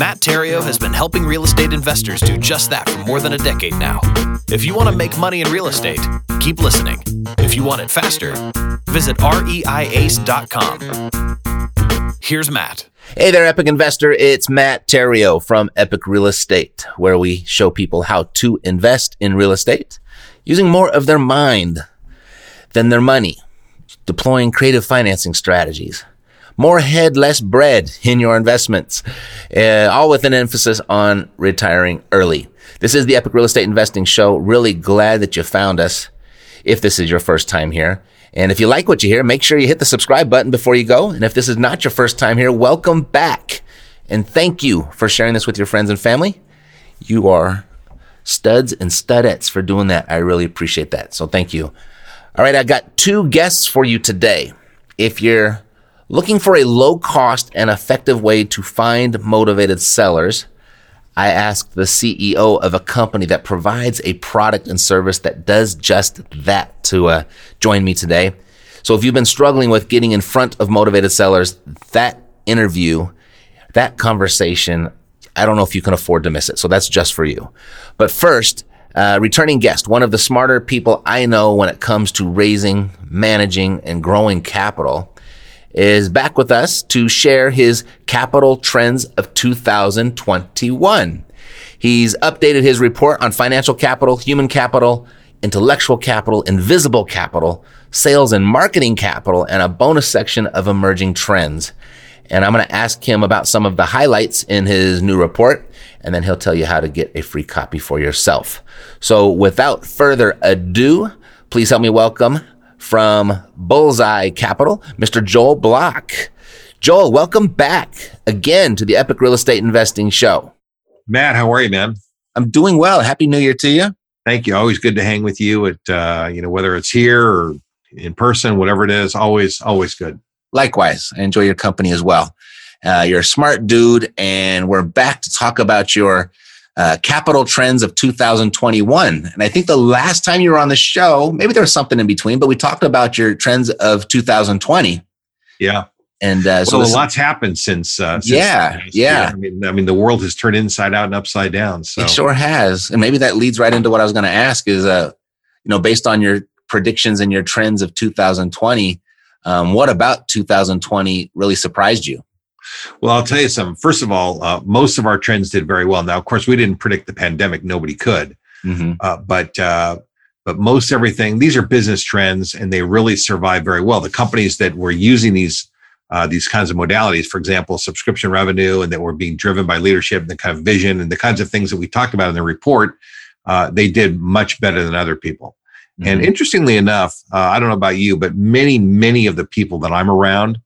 Matt Theriault has been helping real estate investors do just that for more than a decade now. If you want to make money in real estate, keep listening. If you want it faster, visit reiace.com. Here's Matt. Hey there, Epic Investor. It's Matt Theriault from Epic Real Estate, where we show people how to invest in real estate using more of their mind than their money, deploying creative financing strategies, more head, less bread in your investments, uh, all with an emphasis on retiring early. This is the Epic Real Estate Investing Show. Really glad that you found us if this is your first time here. And if you like what you hear, make sure you hit the subscribe button before you go. And if this is not your first time here, welcome back. And thank you for sharing this with your friends and family. You are studs and studettes for doing that. I really appreciate that. So thank you. All right. I got two guests for you today. If you're looking for a low cost and effective way to find motivated sellers, I asked the CEO of a company that provides a product and service that does just that to uh, join me today. So if you've been struggling with getting in front of motivated sellers, that interview, that conversation, I don't know if you can afford to miss it. So that's just for you. But first, uh, returning guest, one of the smarter people I know when it comes to raising, managing, and growing capital is back with us to share his capital trends of 2021. He's updated his report on financial capital, human capital, intellectual capital, invisible capital, sales and marketing capital, and a bonus section of emerging trends. And I'm going to ask him about some of the highlights in his new report, and then he'll tell you how to get a free copy for yourself. So without further ado, please help me welcome from Bullseye Capital, Mr. Joel Block. Joel, welcome back again to the Epic Real Estate Investing Show. Matt, how are you, man? I'm doing well. Happy New Year to you. Thank you. Always good to hang with you at uh, you know whether it's here or in person, whatever it is. Always, always good. Likewise, I enjoy your company as well. Uh, you're a smart dude, and we're back to talk about your uh, capital trends of 2021. And I think the last time you were on the show, maybe there was something in between, but we talked about your trends of 2020. Yeah. And uh, so well, a lot's happened since. Uh, since yeah, yeah. I mean, I mean, the world has turned inside out and upside down. So it sure has, and maybe that leads right into what I was going to ask: is uh, you know, based on your predictions and your trends of 2020, um, what about 2020 really surprised you? Well, I'll tell you something. First of all, uh, most of our trends did very well. Now, of course, we didn't predict the pandemic; nobody could. Mm-hmm. Uh, but uh, but most everything these are business trends, and they really survive very well. The companies that were using these uh, these kinds of modalities, for example, subscription revenue, and that were being driven by leadership and the kind of vision and the kinds of things that we talked about in the report, uh, they did much better than other people. Mm-hmm. And interestingly enough, uh, I don't know about you, but many, many of the people that I'm around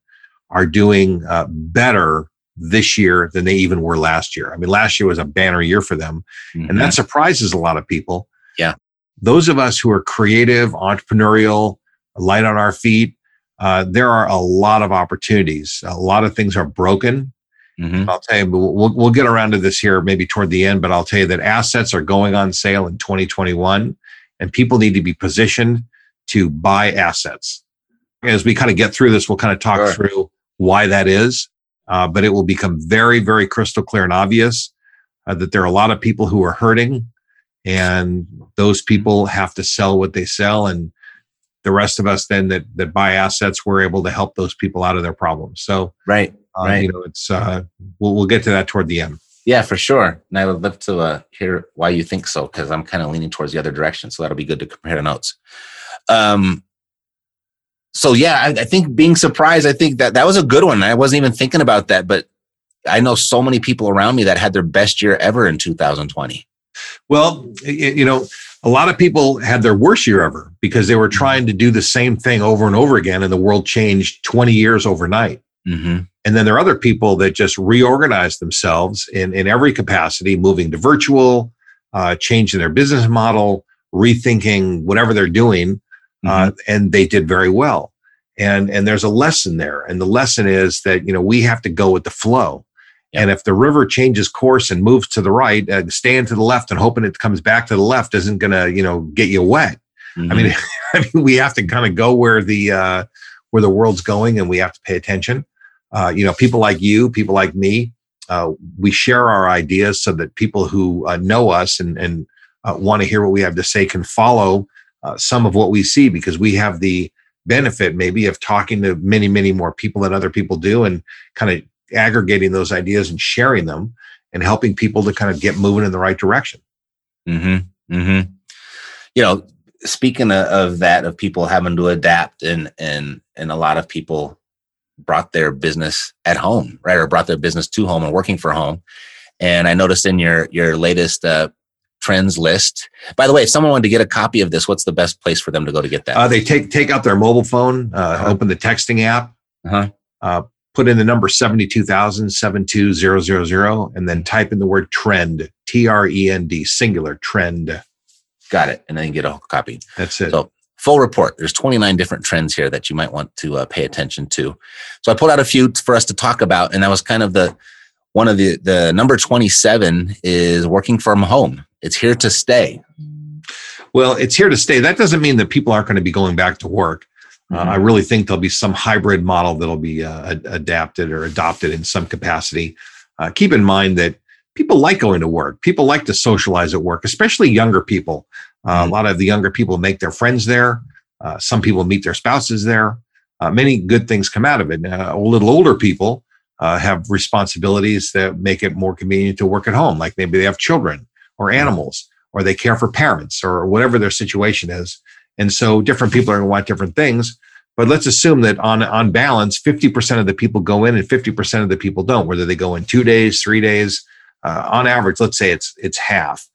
are doing uh, better this year than they even were last year. I mean, last year was a banner year for them, mm-hmm. and that mm-hmm. surprises a lot of people. Yeah. Those of us who are creative, entrepreneurial, light on our feet, uh, there are a lot of opportunities. A lot of things are broken. Mm-hmm. I'll tell you, we'll, we'll get around to this here maybe toward the end, but I'll tell you that assets are going on sale in 2021 and people need to be positioned to buy assets. As we kind of get through this, we'll kind of talk Sure. through why that is. Uh, but it will become very, very crystal clear and obvious uh, that there are a lot of people who are hurting, and those people have to sell what they sell, and the rest of us then that that buy assets, we're able to help those people out of their problems. So, Right. uh, Right. you know, it's uh, we'll we'll get to that toward the end. Yeah, for sure. And I would love to uh, hear why you think so, because I'm kind of leaning towards the other direction. So that'll be good to compare notes. Um, so yeah, I, I think being surprised, I think that that was a good one. I wasn't even thinking about that, but I know so many people around me that had their best year ever in 2020. Well, you know, a lot of people had their worst year ever because they were trying to do the same thing over and over again, and the world changed 20 years overnight. Mm-hmm. And then there are other people that just reorganized themselves in, in every capacity, moving to virtual, uh, changing their business model, rethinking whatever they're doing, uh, and they did very well. And and there's a lesson there, and the lesson is that you know we have to go with the flow. And if the river changes course and moves to the right, uh, staying to the left and hoping it comes back to the left isn't going to you know get you wet. I mean, I mean, we have to kind of go where the uh, where the world's going, and we have to pay attention. Uh, you know, people like you, people like me, uh, we share our ideas so that people who uh, know us and and uh, want to hear what we have to say can follow uh, some of what we see because we have the benefit maybe of talking to many, many more people than other people do, and kind of aggregating those ideas and sharing them and helping people to kind of get moving in the right direction. Mm-hmm. Mm-hmm. You know, speaking of, that, of people having to adapt, and and and a lot of people brought their business at home, right, or brought their business to home and working for home. And I noticed in your your latest uh, trends list. By the way, if someone wanted to get a copy of this, what's the best place for them to go to get that? Uh, they take take out their mobile phone, uh, open the texting app, Uh-huh. uh, put in the number 72,000 72000, and then type in the word trend, T R E N D, singular trend. Got it, and then get a copy. That's it. So full report. There's 29 different trends here that you might want to uh, pay attention to. So I pulled out a few for us to talk about, and that was kind of the one of the the number 27 is working from home. It's here to stay. Well, it's here to stay. That doesn't mean that people aren't going to be going back to work. Uh, I really think there'll be some hybrid model that'll be uh, ad- adapted or adopted in some capacity. Uh, keep in mind that people like going to work. People like to socialize at work, especially younger people. Uh, Mhm. A lot of the younger people make their friends there. Uh, some people meet their spouses there. Uh, many good things come out of it. Uh, a little older people uh, have responsibilities that make it more convenient to work at home, like maybe they have children or animals, or they care for parents, or whatever their situation is. And so different people are going to want different things. But let's assume that on, on balance, 50% of the people go in and 50% of the people don't, whether they go in two days, three days. Uh, on average, let's say it's, it's half.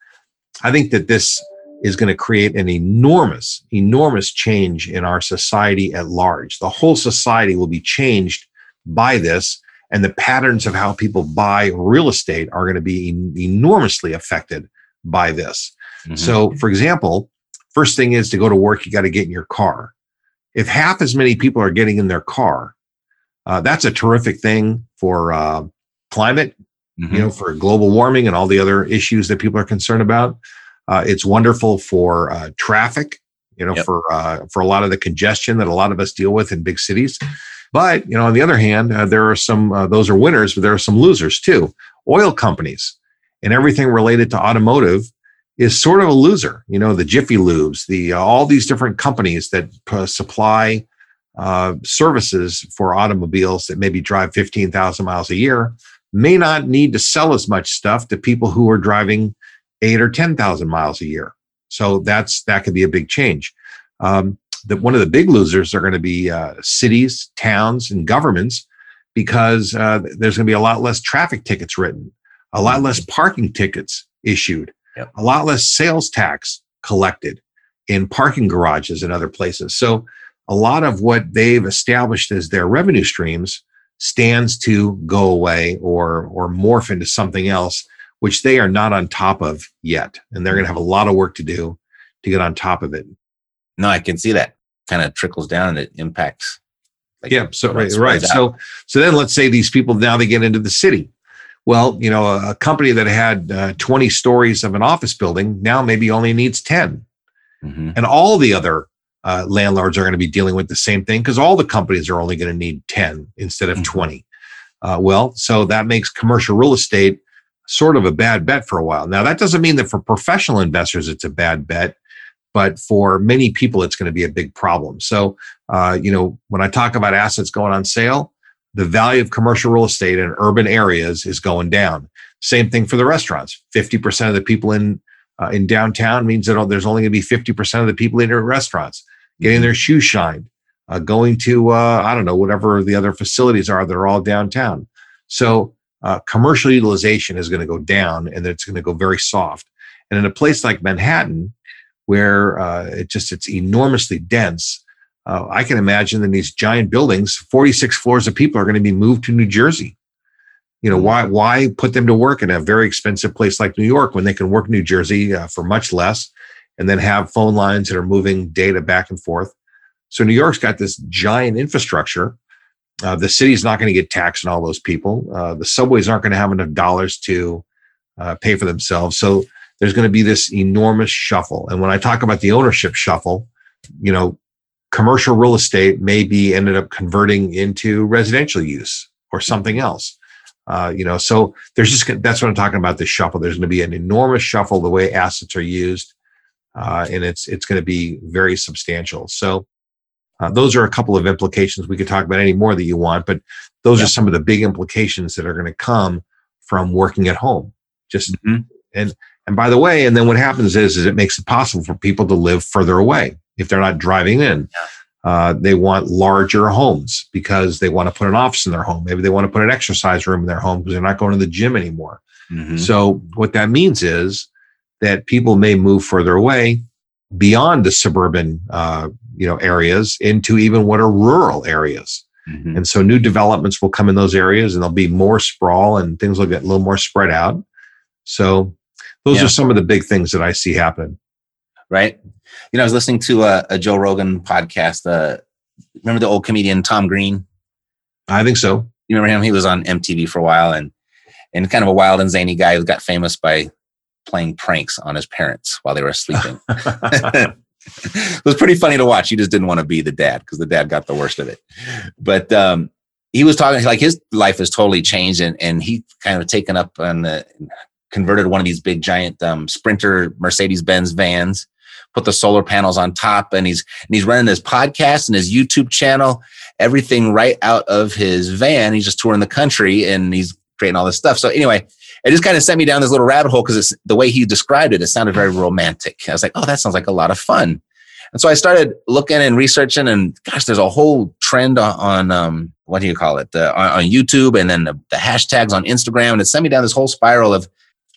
I think that this is going to create an enormous, enormous change in our society at large. The whole society will be changed by this. And the patterns of how people buy real estate are going to be en- enormously affected by this. Mhm. So, for example, first thing is to go to work, you got to get in your car. If half as many people are getting in their car, uh, that's a terrific thing for uh, climate, Mhm. you know, for global warming and all the other issues that people are concerned about. Uh, it's wonderful for uh, traffic, you know, Yep. for uh, for a lot of the congestion that a lot of us deal with in big cities. But you know, on the other hand, uh, there are some uh, those are winners, but there are some losers too. Oil companies and everything related to automotive is sort of a loser. You know, the Jiffy Lubes, the uh, all these different companies that uh, supply uh, services for automobiles that maybe drive fifteen thousand miles a year may not need to sell as much stuff to people who are driving eight or ten thousand miles a year. So that's that could be a big change. Um, the, one of the big losers are going to be uh, cities, towns, and governments because uh, there's going to be a lot less traffic tickets written, a lot less parking tickets issued, Yep. a lot less sales tax collected in parking garages and other places. So a lot of what they've established as their revenue streams stands to go away or or morph into something else which they are not on top of yet and they're going to have a lot of work to do to get on top of it No, I can see that kind of trickles down and it impacts. like, yeah so right, right out. so so then let's say these people now they get into the city well you know a, a company that had uh, 20 stories of an office building now maybe only needs 10 Mhm. and all the other uh, landlords are going to be dealing with the same thing because all the companies are only going to need 10 instead of Mhm. 20. Uh, well, so that makes commercial real estate sort of a bad bet for a while. Now, that doesn't mean that for professional investors it's a bad bet, but for many people it's going to be a big problem. So, uh, you know, when I talk about assets going on sale, the value of commercial real estate in urban areas is going down. Same thing for the restaurants. 50% of the people in uh, in downtown means that there's only going to be 50% of the people in restaurants getting their shoes shined, uh, going to, uh, I don't know, whatever the other facilities are that are all downtown. So uh, commercial utilization is going to go down and it's going to go very soft. And in a place like Manhattan, where uh, it just it's enormously dense, uh, I can imagine in these giant buildings, 46 floors of people are going to be moved to New Jersey. You know why? Why put them to work in a very expensive place like New York when they can work New Jersey uh, for much less, and then have phone lines that are moving data back and forth? So New York's got this giant infrastructure. Uh, the city's not going to get taxed on all those people. Uh, the subways aren't going to have enough dollars to uh, pay for themselves. So there's going to be this enormous shuffle. And when I talk about the ownership shuffle, you know, commercial real estate may be ended up converting into residential use or something else. Uh, you know, so there's just that's what I'm talking about. The shuffle. There's going to be an enormous shuffle the way assets are used, uh, and it's it's going to be very substantial. So uh, those are a couple of implications. We could talk about any more that you want, but those Yeah. are some of the big implications that are going to come from working at home. Just Mhm. and and by the way, and then what happens is is it makes it possible for people to live further away if they're not driving in. Uh, they want larger homes because they want to put an office in their home. Maybe they want to put an exercise room in their home because they're not going to the gym anymore. Mhm. So what that means is that people may move further away beyond the suburban, uh, you know, areas into even what are rural areas. Mhm. And so new developments will come in those areas and there'll be more sprawl and things will get a little more spread out. So those Yeah. are some of the big things that I see happen. right? You know, I was listening to a, a Joe Rogan podcast. Uh, remember the old comedian Tom Green? I think so. You remember him? He was on MTV for a while and and kind of a wild and zany guy who got famous by playing pranks on his parents while they were sleeping. it was pretty funny to watch. He just didn't want to be the dad because the dad got the worst of it. But um, he was talking like his life has totally changed, and and he kind of taken up on the converted one of these big giant um, Sprinter Mercedes Benz vans, put the solar panels on top, and he's and he's running his podcast and his YouTube channel, everything right out of his van. He's just touring the country and he's creating all this stuff. So anyway, it just kind of sent me down this little rabbit hole because it's the way he described it. It sounded very romantic. I was like, oh, that sounds like a lot of fun. And so I started looking and researching, and gosh, there's a whole trend on, um, what do you call it, on, on YouTube, and then the, the hashtags on Instagram, and it sent me down this whole spiral of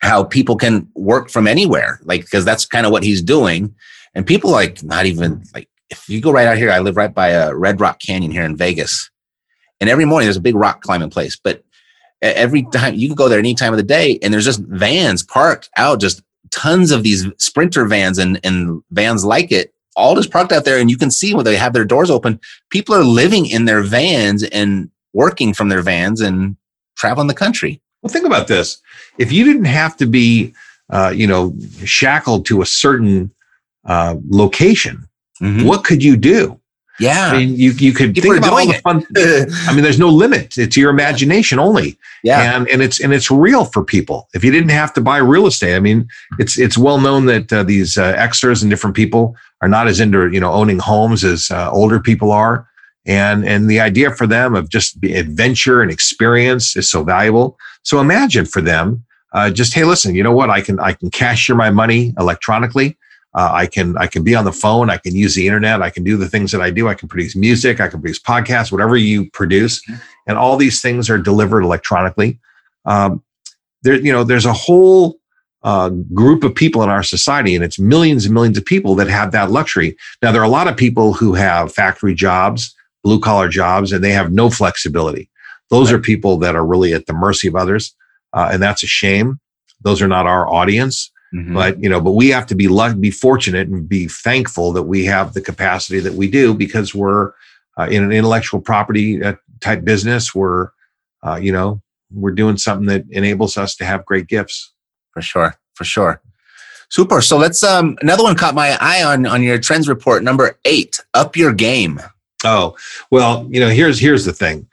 how people can work from anywhere, like because that's kind of what he's doing, and people like not even like if you go right out here, I live right by a Red Rock Canyon here in Vegas, and every morning there's a big rock climbing place, but every time you can go there any time of the day, and there's just vans parked out, just tons of these sprinter vans and and vans like it all just parked out there and you can see when they have their doors open people are living in their vans and working from their vans and traveling the country Well, think about this. If you didn't have to be, uh, you know, shackled to a certain uh, location, Mhm. what could you do? yeah I mean, you you could People think about all the fun. I mean, there's no limit. It's your imagination only, yeah and and it's and it's real for people. If you didn't have to buy real estate, I mean, it's it's well known that uh, these uh, extras and different people are not as into you know owning homes as uh, older people are, and and the idea for them of just adventure and experience is so valuable. So imagine for them, uh, just hey, listen, you know what? I can I can cashier my money electronically. Uh, I can I can be on the phone. I can use the internet. I can do the things that I do. I can produce music. I can produce podcasts. Whatever you produce, and all these things are delivered electronically. Um, there, you know, there's a whole uh, group of people in our society, and it's millions and millions of people that have that luxury. Now, there are a lot of people who have factory jobs, blue collar jobs, and they have no flexibility. Those are people that are really at the mercy of others, uh, and that's a shame. Those are not our audience Mhm. but you know but we have to be lucky be fortunate and be thankful that we have the capacity that we do because we're uh, in an intellectual property uh, type business we're uh, you know we're doing something that enables us to have great gifts for sure for sure Super. So let's um another one caught my eye on on your trends report number eight. Up your game. Oh well, you know here's here's the thing.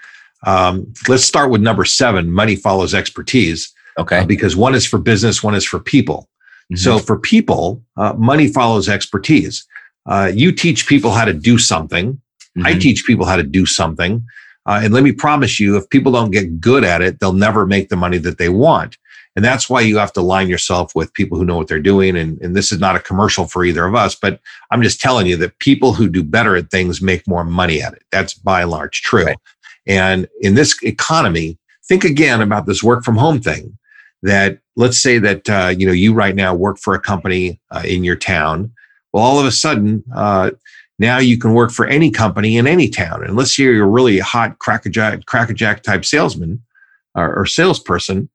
Um, let's start with number seven. Money follows expertise. Okay. Uh, because one is for business, one is for people. Mm-hmm. So for people, uh, money follows expertise. Uh, you teach people how to do something. Mm-hmm. I teach people how to do something. Uh, and let me promise you, if people don't get good at it, they'll never make the money that they want. And that's why you have to align yourself with people who know what they're doing. And, and this is not a commercial for either of us, but I'm just telling you that people who do better at things make more money at it. That's by and large true. Right. And in this economy, think again about this work from home thing that let's say that uh, you know you right now work for a company uh, in your town well all of a sudden uh, now you can work for any company in any town and let's say you're a really hot crackerjack crackerjack type salesman or, or salesperson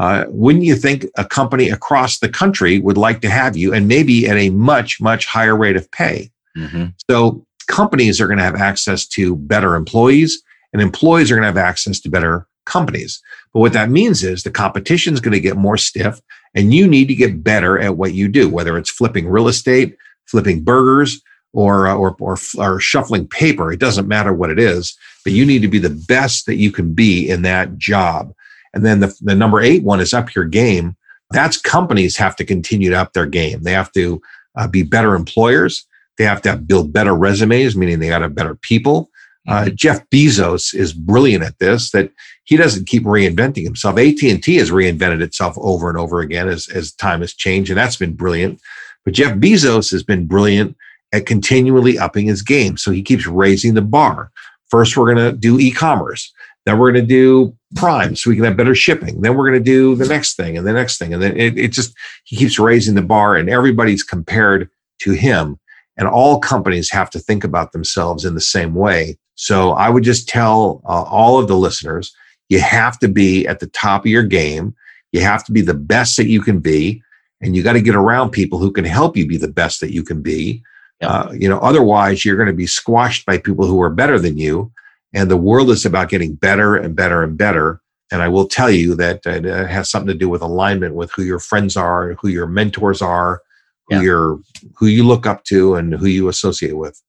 uh, wouldn't you think a company across the country would like to have you and maybe at a much much higher rate of pay mm-hmm. so companies are going to have access to better employees and employees are going to have access to better companies but what that means is the competition is going to get more stiff and you need to get better at what you do, whether it's flipping real estate, flipping burgers, or, uh, or, or, or shuffling paper. It doesn't matter what it is, but you need to be the best that you can be in that job. And then the, the number eight one is up your game. That's companies have to continue to up their game. They have to uh, be better employers. They have to build better resumes, meaning they got to have better people. Uh, mm-hmm. Jeff Bezos is brilliant at this. That he doesn't keep reinventing himself. AT and T has reinvented itself over and over again as as time has changed, and that's been brilliant. But Jeff Bezos has been brilliant at continually upping his game. So he keeps raising the bar. First, we're going to do e-commerce. Then we're going to do Prime, so we can have better shipping. Then we're going to do the next thing and the next thing, and then it, it just he keeps raising the bar, and everybody's compared to him. And all companies have to think about themselves in the same way so I would just tell uh, all of the listeners, you have to be at the top of your game. You have to be the best that you can be. And you got to get around people who can help you be the best that you can be. Uh, you know, otherwise you're going to be squashed by people who are better than you. And the world is about getting better and better and better. And I will tell you that it has something to do with alignment with who your friends are, who your mentors are, who yeah. you're, who you look up to, and who you associate with.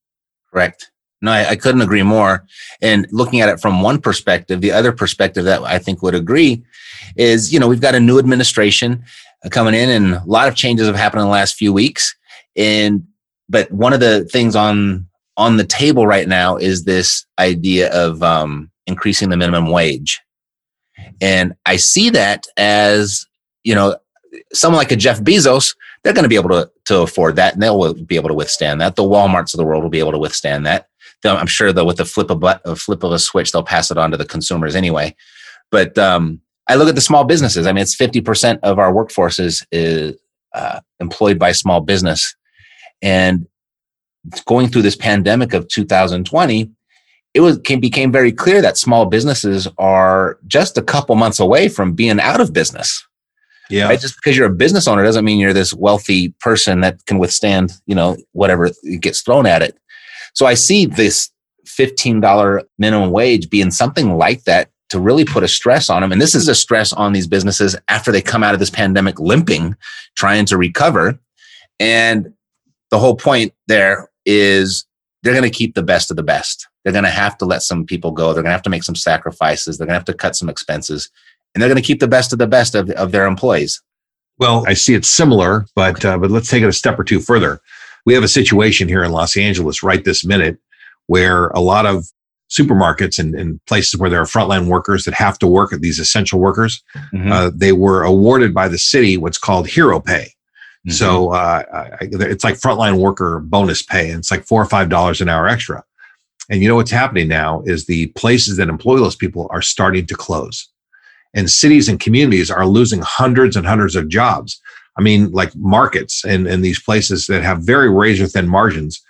Correct. No, I, I, couldn't agree more. And looking at it from one perspective, the other perspective that I think would agree is, you know, we've got a new administration uh, coming in and a lot of changes have happened in the last few weeks. And, but one of the things on, on the table right now is this idea of um, increasing the minimum wage. And I see that as, you know, someone like a Jeff Bezos, they're going to be able to, to afford that and they'll be able to withstand that. The Walmarts of the world will be able to withstand that. I'm sure though with the flip of a flip of a switch, they'll pass it on to the consumers anyway. But um, I look at the small businesses. I mean, it's 50% of our workforce is, is uh, employed by small business. And going through this pandemic of 2020, it was came, became very clear that small businesses are just a couple months away from being out of business. Yeah. Right? Just because you're a business owner doesn't mean you're this wealthy person that can withstand, you know, whatever gets thrown at it. So I see this $15 minimum wage being something like that to really put a stress on them. And this is a stress on these businesses after they come out of this pandemic limping, trying to recover. And the whole point there is they're going to keep the best of the best. They're going to have to let some people go. They're going to have to make some sacrifices. They're going to have to cut some expenses. And they're going to keep the best of the best of, of their employees. Well, I see it similar, but uh, but let's take it a step or two further we have a situation here in Los Angeles right this minute where a lot of supermarkets and, and places where there are frontline workers that have to work at these essential workers, mm-hmm. uh, they were awarded by the city what's called hero pay. Mm-hmm. So uh, it's like frontline worker bonus pay, and it's like four or five dollars an hour extra. And you know what's happening now is the places that employ those people are starting to close, and cities and communities are losing hundreds and hundreds of jobs. I mean, like markets and, and these places that have very razor thin margins,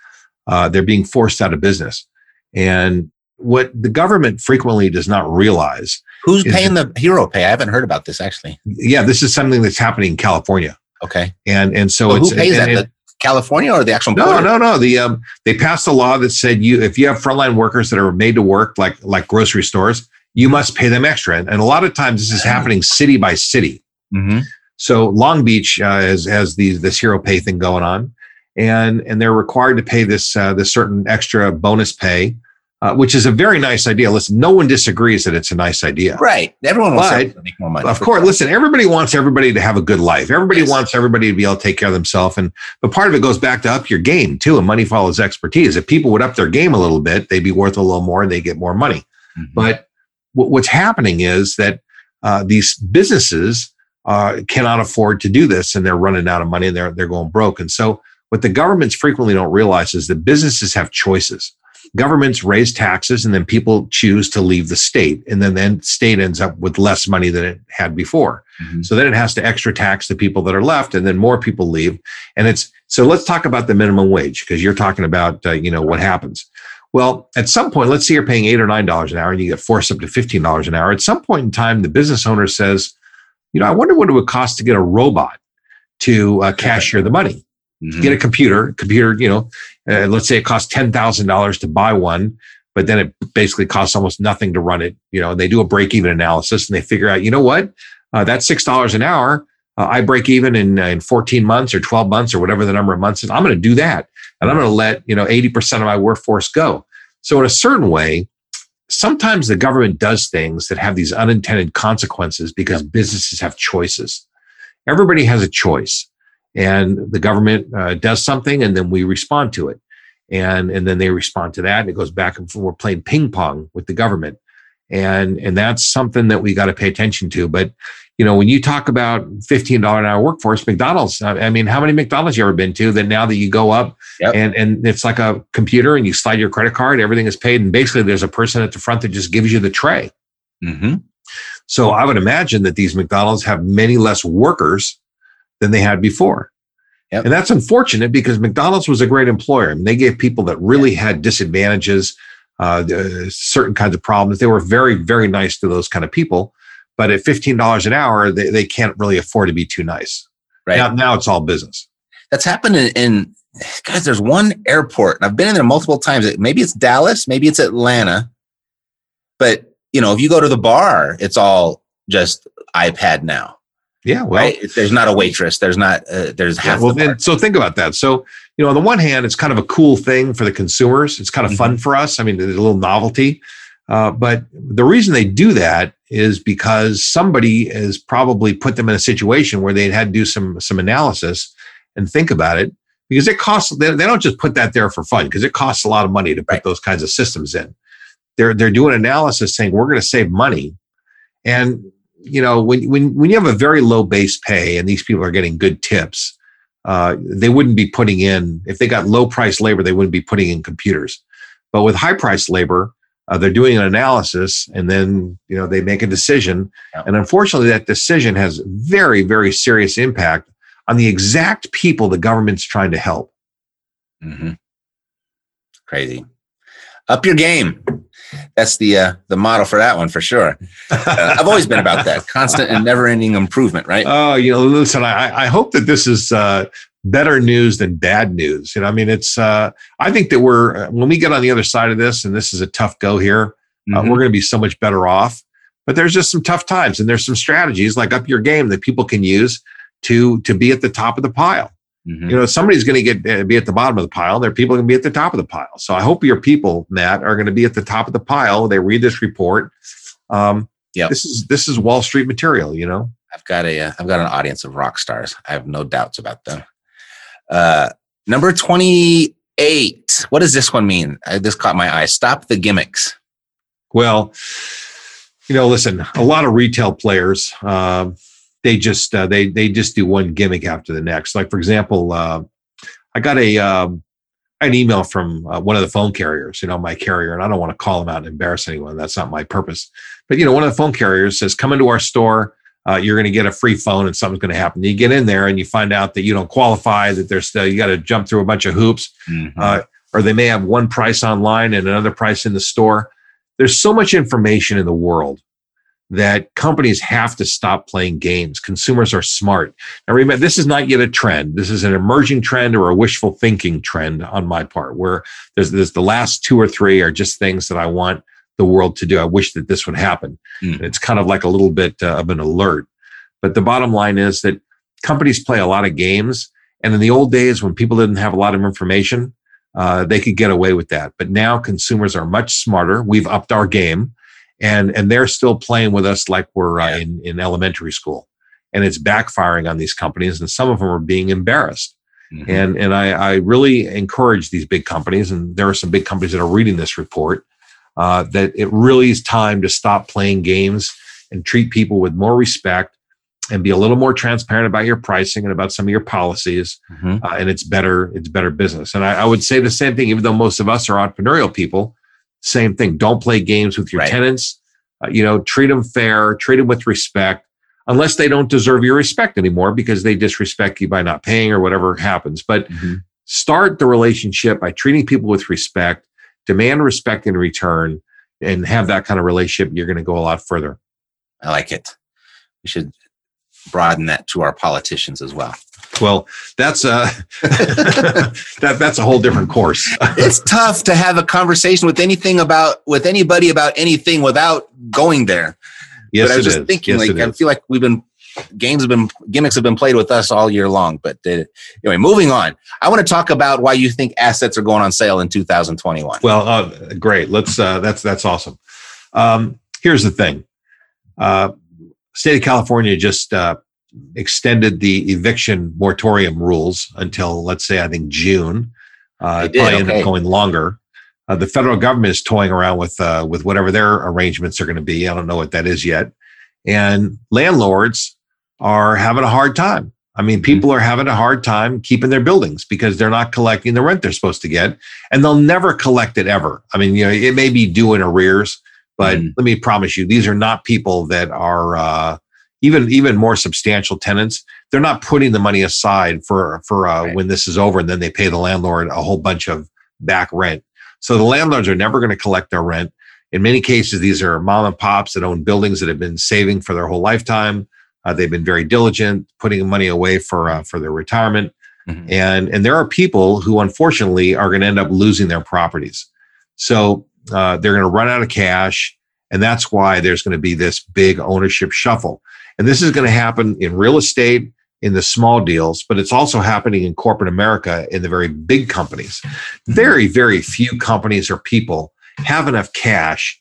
uh, they're being forced out of business. And what the government frequently does not realize. Who's paying the hero pay? I haven't heard about this actually. Yeah, this is something that's happening in California. Okay. And and so well, it's who pays and, that? California or the actual no no no the um they passed a law that said you if you have frontline workers that are made to work like like grocery stores you must pay them extra and, and a lot of times this is happening city by city mm-hmm. So Long Beach uh, has has these this hero pay thing going on, and and they're required to pay this uh, this certain extra bonus pay, uh, which is a very nice idea. Listen, no one disagrees that it's a nice idea. Right. Everyone wants But- to make more money. Of course, listen, everybody wants everybody to have a good life. Everybody Yes. wants everybody to be able to take care of themselves. And but part of it goes back to up your game too. And money follows expertise. If people would up their game a little bit, they'd be worth a little more and they get more money. Mhm. But what, what's happening is that uh, these businesses uh, cannot afford to do this, and they're running out of money and they're they're going broke. And so, what the governments frequently don't realize is that businesses have choices. Governments raise taxes, and then people choose to leave the state, and then then state ends up with less money than it had before. Mhm. So then it has to extra tax the people that are left, and then more people leave. And it's so let's talk about the minimum wage because you're talking about uh, you know what happens. Well, at some point, let's say you're paying eight or nine dollars an hour, and you get forced up to fifteen dollars an hour. At some point in time, the business owner says, "You know, I wonder what it would cost to get a robot to uh, cashier the money. Mhm. Get a computer, computer. You know, uh, let's say it costs ten thousand dollars to buy one." But then it basically costs almost nothing to run it. You know, and they do a break even analysis and they figure out, you know what, uh, that's six dollars an hour. Uh, I break even in uh, in 14 months or 12 months or whatever the number of months is. I'm going to do that, and I'm going to let you know 80 percent of my workforce go. So in a certain way, sometimes the government does things that have these unintended consequences because businesses have choices. Everybody has a choice, and the government uh, does something, and then we respond to it, and and then they respond to that, and it goes back and forth. We're playing ping pong with the government, and and that's something that we got to pay attention to. But you know, when you talk about fifteen dollar an hour workforce, McDonald's. I mean, how many McDonald's you ever been to that now that you go up Yep. and and it's like a computer and you slide your credit card, everything is paid, and basically there's a person at the front that just gives you the tray. Mhm. So I would imagine that these McDonald's have many less workers than they had before. Yep. And that's unfortunate because McDonald's was a great employer. I mean, they gave people that really had disadvantages, uh, certain kinds of problems. They were very, very nice to those kind of people. But at $15 an hour, they, they can't really afford to be too nice. Right. Now, now it's all business. That's happened in, in guys. There's one airport, and I've been in there multiple times. Maybe it's Dallas, maybe it's Atlanta, but you know, if you go to the bar, it's all just iPad now, Yeah. Well, right? There's not a waitress. There's not. Uh, there's Yeah, half. well, the then, so think about that. So, you know, on the one hand, it's kind of a cool thing for the consumers. It's kind of fun for us. I mean, there's a little novelty. Uh, but the reason they do that is because somebody has probably put them in a situation where they had to do some some analysis and think about it because it costs. They, they don't just put that there for fun because it costs a lot of money to put Right. those kinds of systems in. They're they're doing analysis saying we're going to save money, and you know when when when you have a very low base pay and these people are getting good tips uh, they wouldn't be putting in if they got low price labor they wouldn't be putting in computers but with high price labor uh, they're doing an analysis and then you know they make a decision Yeah. and unfortunately that decision has very very serious impact on the exact people the government's trying to help Mhm. Crazy. Up your game. That's the uh, the model for that one for sure. Uh, I've always been about that constant and never ending improvement, right? Oh, you know, listen, I, I hope that this is uh, better news than bad news. You know, I mean, it's, uh, I think that we're, when we get on the other side of this, and this is a tough go here, uh, Mhm. we're going to be so much better off. But there's just some tough times, and there's some strategies like up your game that people can use to to be at the top of the pile. Mhm. You know, somebody's going to get uh, be at the bottom of the pile. There are people going to be at the top of the pile. So I hope your people, Matt, are going to be at the top of the pile. They read this report. Um, Yep. This is this is Wall Street material. You know. I've got a uh, I've got an audience of rock stars. I have no doubts about them. Uh, number twenty eight. What does this one mean? I, this caught my eye. Stop the gimmicks. Well, you know, listen, a lot of retail players, um, they just uh, they they just do one gimmick after the next. Like for example, uh, I got a um, an email from uh, one of the phone carriers, you know, my carrier, and I don't want to call them out and embarrass anyone. That's not my purpose. But you know, one of the phone carriers says, "Come into our store." Uh, you're going to get a free phone and something's going to happen. You get in there and you find out that you don't qualify, that there's still, you got to jump through a bunch of hoops Mhm. uh, or they may have one price online and another price in the store. There's so much information in the world that companies have to stop playing games. Consumers are smart. Now, remember, this is not yet a trend. This is an emerging trend or a wishful thinking trend on my part, where there's, there's the last two or three are just things that I want the world to do. I wish that this would happen. Mm. It's kind of like a little bit uh, of an alert. But the bottom line is that companies play a lot of games. And in the old days, when people didn't have a lot of information, uh, they could get away with that. But now consumers are much smarter. We've upped our game, and and they're still playing with us like we're uh, in in elementary school, and it's backfiring on these companies. And some of them are being embarrassed. Mm-hmm. And and I, I really encourage these big companies, and there are some big companies that are reading this report, uh, that it really is time to stop playing games and treat people with more respect and be a little more transparent about your pricing and about some of your policies mm-hmm. uh, and it's better it's better business and I, I, would say the same thing even though most of us are entrepreneurial people same thing don't play games with your right. tenants uh, you know treat them fair treat them with respect unless they don't deserve your respect anymore because they disrespect you by not paying or whatever happens but mm-hmm. start the relationship by treating people with respect demand respect in return and have that kind of relationship you're going to go a lot further i like it we should broaden that to our politicians as well. Well, that's uh, a that that's a whole different course. it's tough to have a conversation with anything about with anybody about anything without going there. Yes, but I was just is. thinking, yes, like I feel like we've been games have been gimmicks have been played with us all year long. But uh, anyway, moving on. I want to talk about why you think assets are going on sale in 2021. Well, uh, great. Let's. Uh, that's that's awesome. Um, here's the thing. Uh, state of California just uh, extended the eviction moratorium rules until, let's say, I think June. Uh, it probably okay. end up going longer. Uh, the federal government is toying around with uh, with whatever their arrangements are going to be. I don't know what that is yet. And landlords are having a hard time. I mean, people mm-hmm. are having a hard time keeping their buildings because they're not collecting the rent they're supposed to get, and they'll never collect it ever. I mean, you know, it may be due in arrears, but mm. let me promise you, these are not people that are uh, even even more substantial tenants. They're not putting the money aside for for uh, right. when this is over, and then they pay the landlord a whole bunch of back rent. So the landlords are never going to collect their rent. In many cases, these are mom and pops that own buildings that have been saving for their whole lifetime. Uh, they've been very diligent, putting money away for uh, for their retirement, mm-hmm. and and there are people who unfortunately are going to end up losing their properties. So uh, they're going to run out of cash. And that's why there's going to be this big ownership shuffle. And this is going to happen in real estate, in the small deals, but it's also happening in corporate America in the very big companies. Very, very few companies or people have enough cash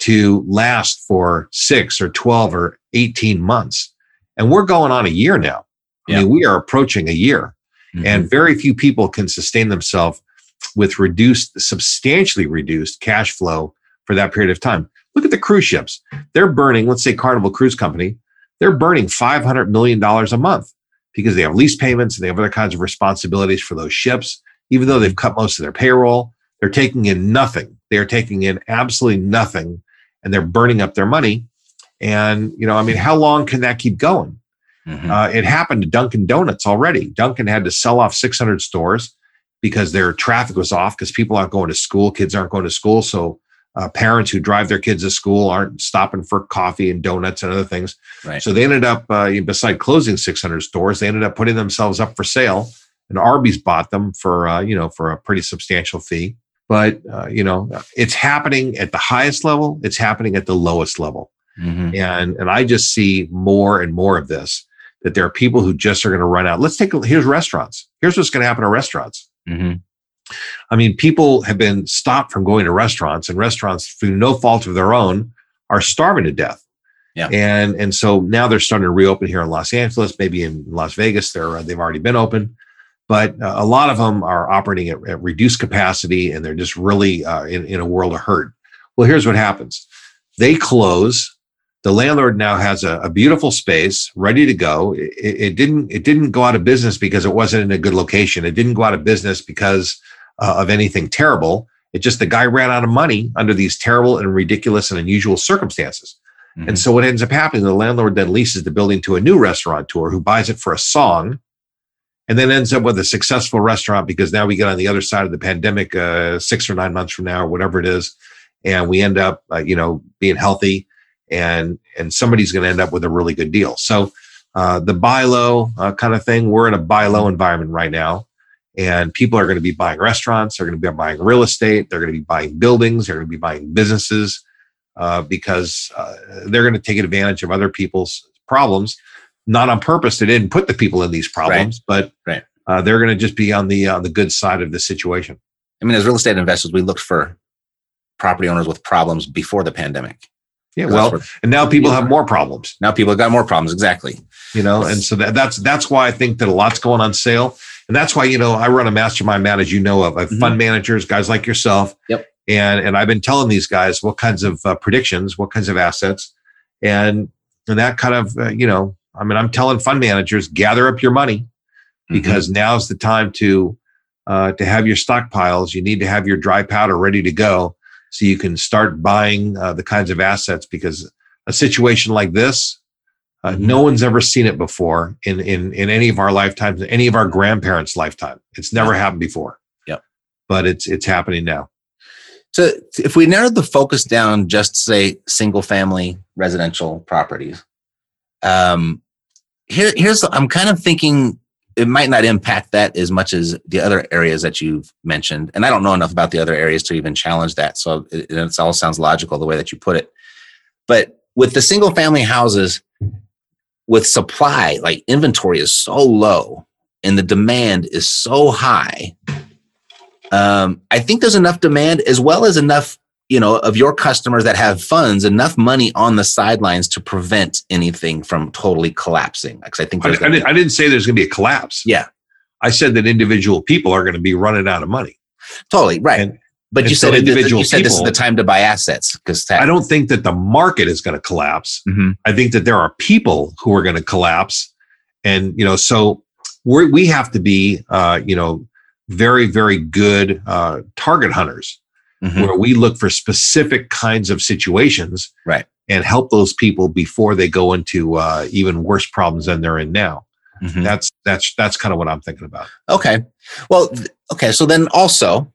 to last for six or 12 or 18 months. And we're going on a year now. I mean, we are approaching a year. Mm-hmm. And very few people can sustain themselves with reduced, substantially reduced cash flow for that period of time. Look at the cruise ships. They're burning, let's say Carnival Cruise Company, they're burning $500 million a month because they have lease payments and they have other kinds of responsibilities for those ships. Even though they've cut most of their payroll, they're taking in nothing. They are taking in absolutely nothing and they're burning up their money. And, you know, I mean, how long can that keep going? Mm-hmm. Uh, it happened to Dunkin' Donuts already. Dunkin' had to sell off 600 stores because their traffic was off because people aren't going to school, kids aren't going to school. So uh, parents who drive their kids to school aren't stopping for coffee and donuts and other things. Right. So they ended up, uh, beside closing 600 stores, they ended up putting themselves up for sale. And Arby's bought them for, uh, you know, for a pretty substantial fee. But uh, you know, it's happening at the highest level. It's happening at the lowest level. Mm-hmm. And and I just see more and more of this. That there are people who just are going to run out. Let's take here's restaurants. Here's what's going to happen to restaurants. Mm-hmm. I mean, people have been stopped from going to restaurants, and restaurants, through no fault of their own, are starving to death. Yeah. And and so now they're starting to reopen here in Los Angeles, maybe in Las Vegas. They're uh, they've already been open, but uh, a lot of them are operating at, at reduced capacity, and they're just really uh, in in a world of hurt. Well, here's what happens: they close. The landlord now has a, a beautiful space ready to go. It, it didn't it didn't go out of business because it wasn't in a good location. It didn't go out of business because uh, of anything terrible. It just the guy ran out of money under these terrible and ridiculous and unusual circumstances. Mm-hmm. And so what ends up happening, the landlord then leases the building to a new restaurateur who buys it for a song and then ends up with a successful restaurant because now we get on the other side of the pandemic uh, six or nine months from now or whatever it is and we end up uh, you know being healthy and and somebody's going to end up with a really good deal so uh, the buy low uh, kind of thing we're in a buy low environment right now and people are going to be buying restaurants, they're going to be buying real estate, they're going to be buying buildings, they're going to be buying businesses uh, because uh, they're going to take advantage of other people's problems, not on purpose. They didn't put the people in these problems, but Right. Uh, they're going to just be on the on the good side of the situation. I mean, as real estate investors, we looked for property owners with problems before the pandemic. Yeah. Well, and now people have more problems. now people have got more problems. Exactly. you know and so that, that's that's why i think that a lot's going on sale and that's why you know i run a mastermind man as you know of, Mhm. fund managers guys like yourself Yep. and and i've been telling these guys what kinds of uh, predictions what kinds of assets and and that kind of uh, you know i mean i'm telling fund managers gather up your money Mm-hmm. because now's the time to uh, to have your stockpiles you need to have your dry powder ready to go so you can start buying uh, the kinds of assets because a situation like this uh, no one's ever seen it before in in in any of our lifetimes, any of our grandparents' lifetime. It's never happened before. Yep. But it's it's happening now. So if we narrowed the focus down, just say single family residential properties, um, here, here's, I'm kind of thinking it might not impact that as much as the other areas that you've mentioned. And I don't know enough about the other areas to even challenge that. So it, it all sounds logical the way that you put it. But with the single family houses, with supply, like inventory is so low and the demand is so high. Um, I think there's enough demand as well as enough, you know, of your customers that have funds, enough money on the sidelines to prevent anything from totally collapsing. Because I think I, I, didn't, I didn't say there's going to be a collapse. yeah, I said that individual people are going to be running out of money. totally right. And- but and you so said individual you said this is the time to buy assets because I don't think that the market is going to collapse. Mhm. I think that there are people who are going to collapse, and you know, so we we have to be, uh, you know, very very good uh, target hunters. Mhm. where we look for specific kinds of situations Right. and help those people before they go into uh, even worse problems than they're in now Mhm. that's that's that's kind of what i'm thinking about Okay. Well, th- okay. So then also,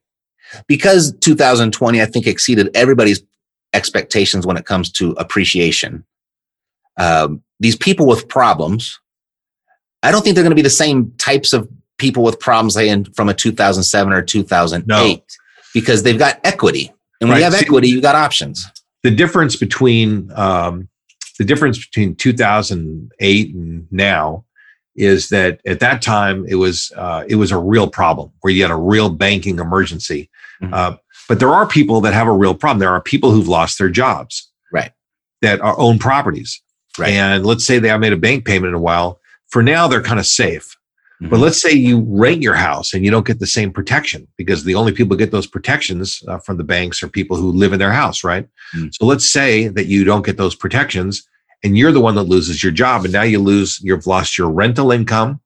because 2020, I think exceeded everybody's expectations when it comes to appreciation. Um, these people with problems, I don't think they're going to be the same types of people with problems say in from a 2007 or 2008 because they've got equity. And when Right. you have equity, you got options. the difference between um, the difference between 2008 and now is that at that time it was uh, it was a real problem where you had a real banking emergency Mhm. uh, but there are people that have a real problem there are people who've lost their jobs Right. that are own properties Right. and let's say they haven't made a bank payment in a while for now they're kind of safe but Mhm. let's say you rent your house and you don't get the same protection because the only people who get those protections uh, from the banks are people who live in their house, right? Mm. So let's say that you don't get those protections and you're the one that loses your job and now you lose, you've lost your rental income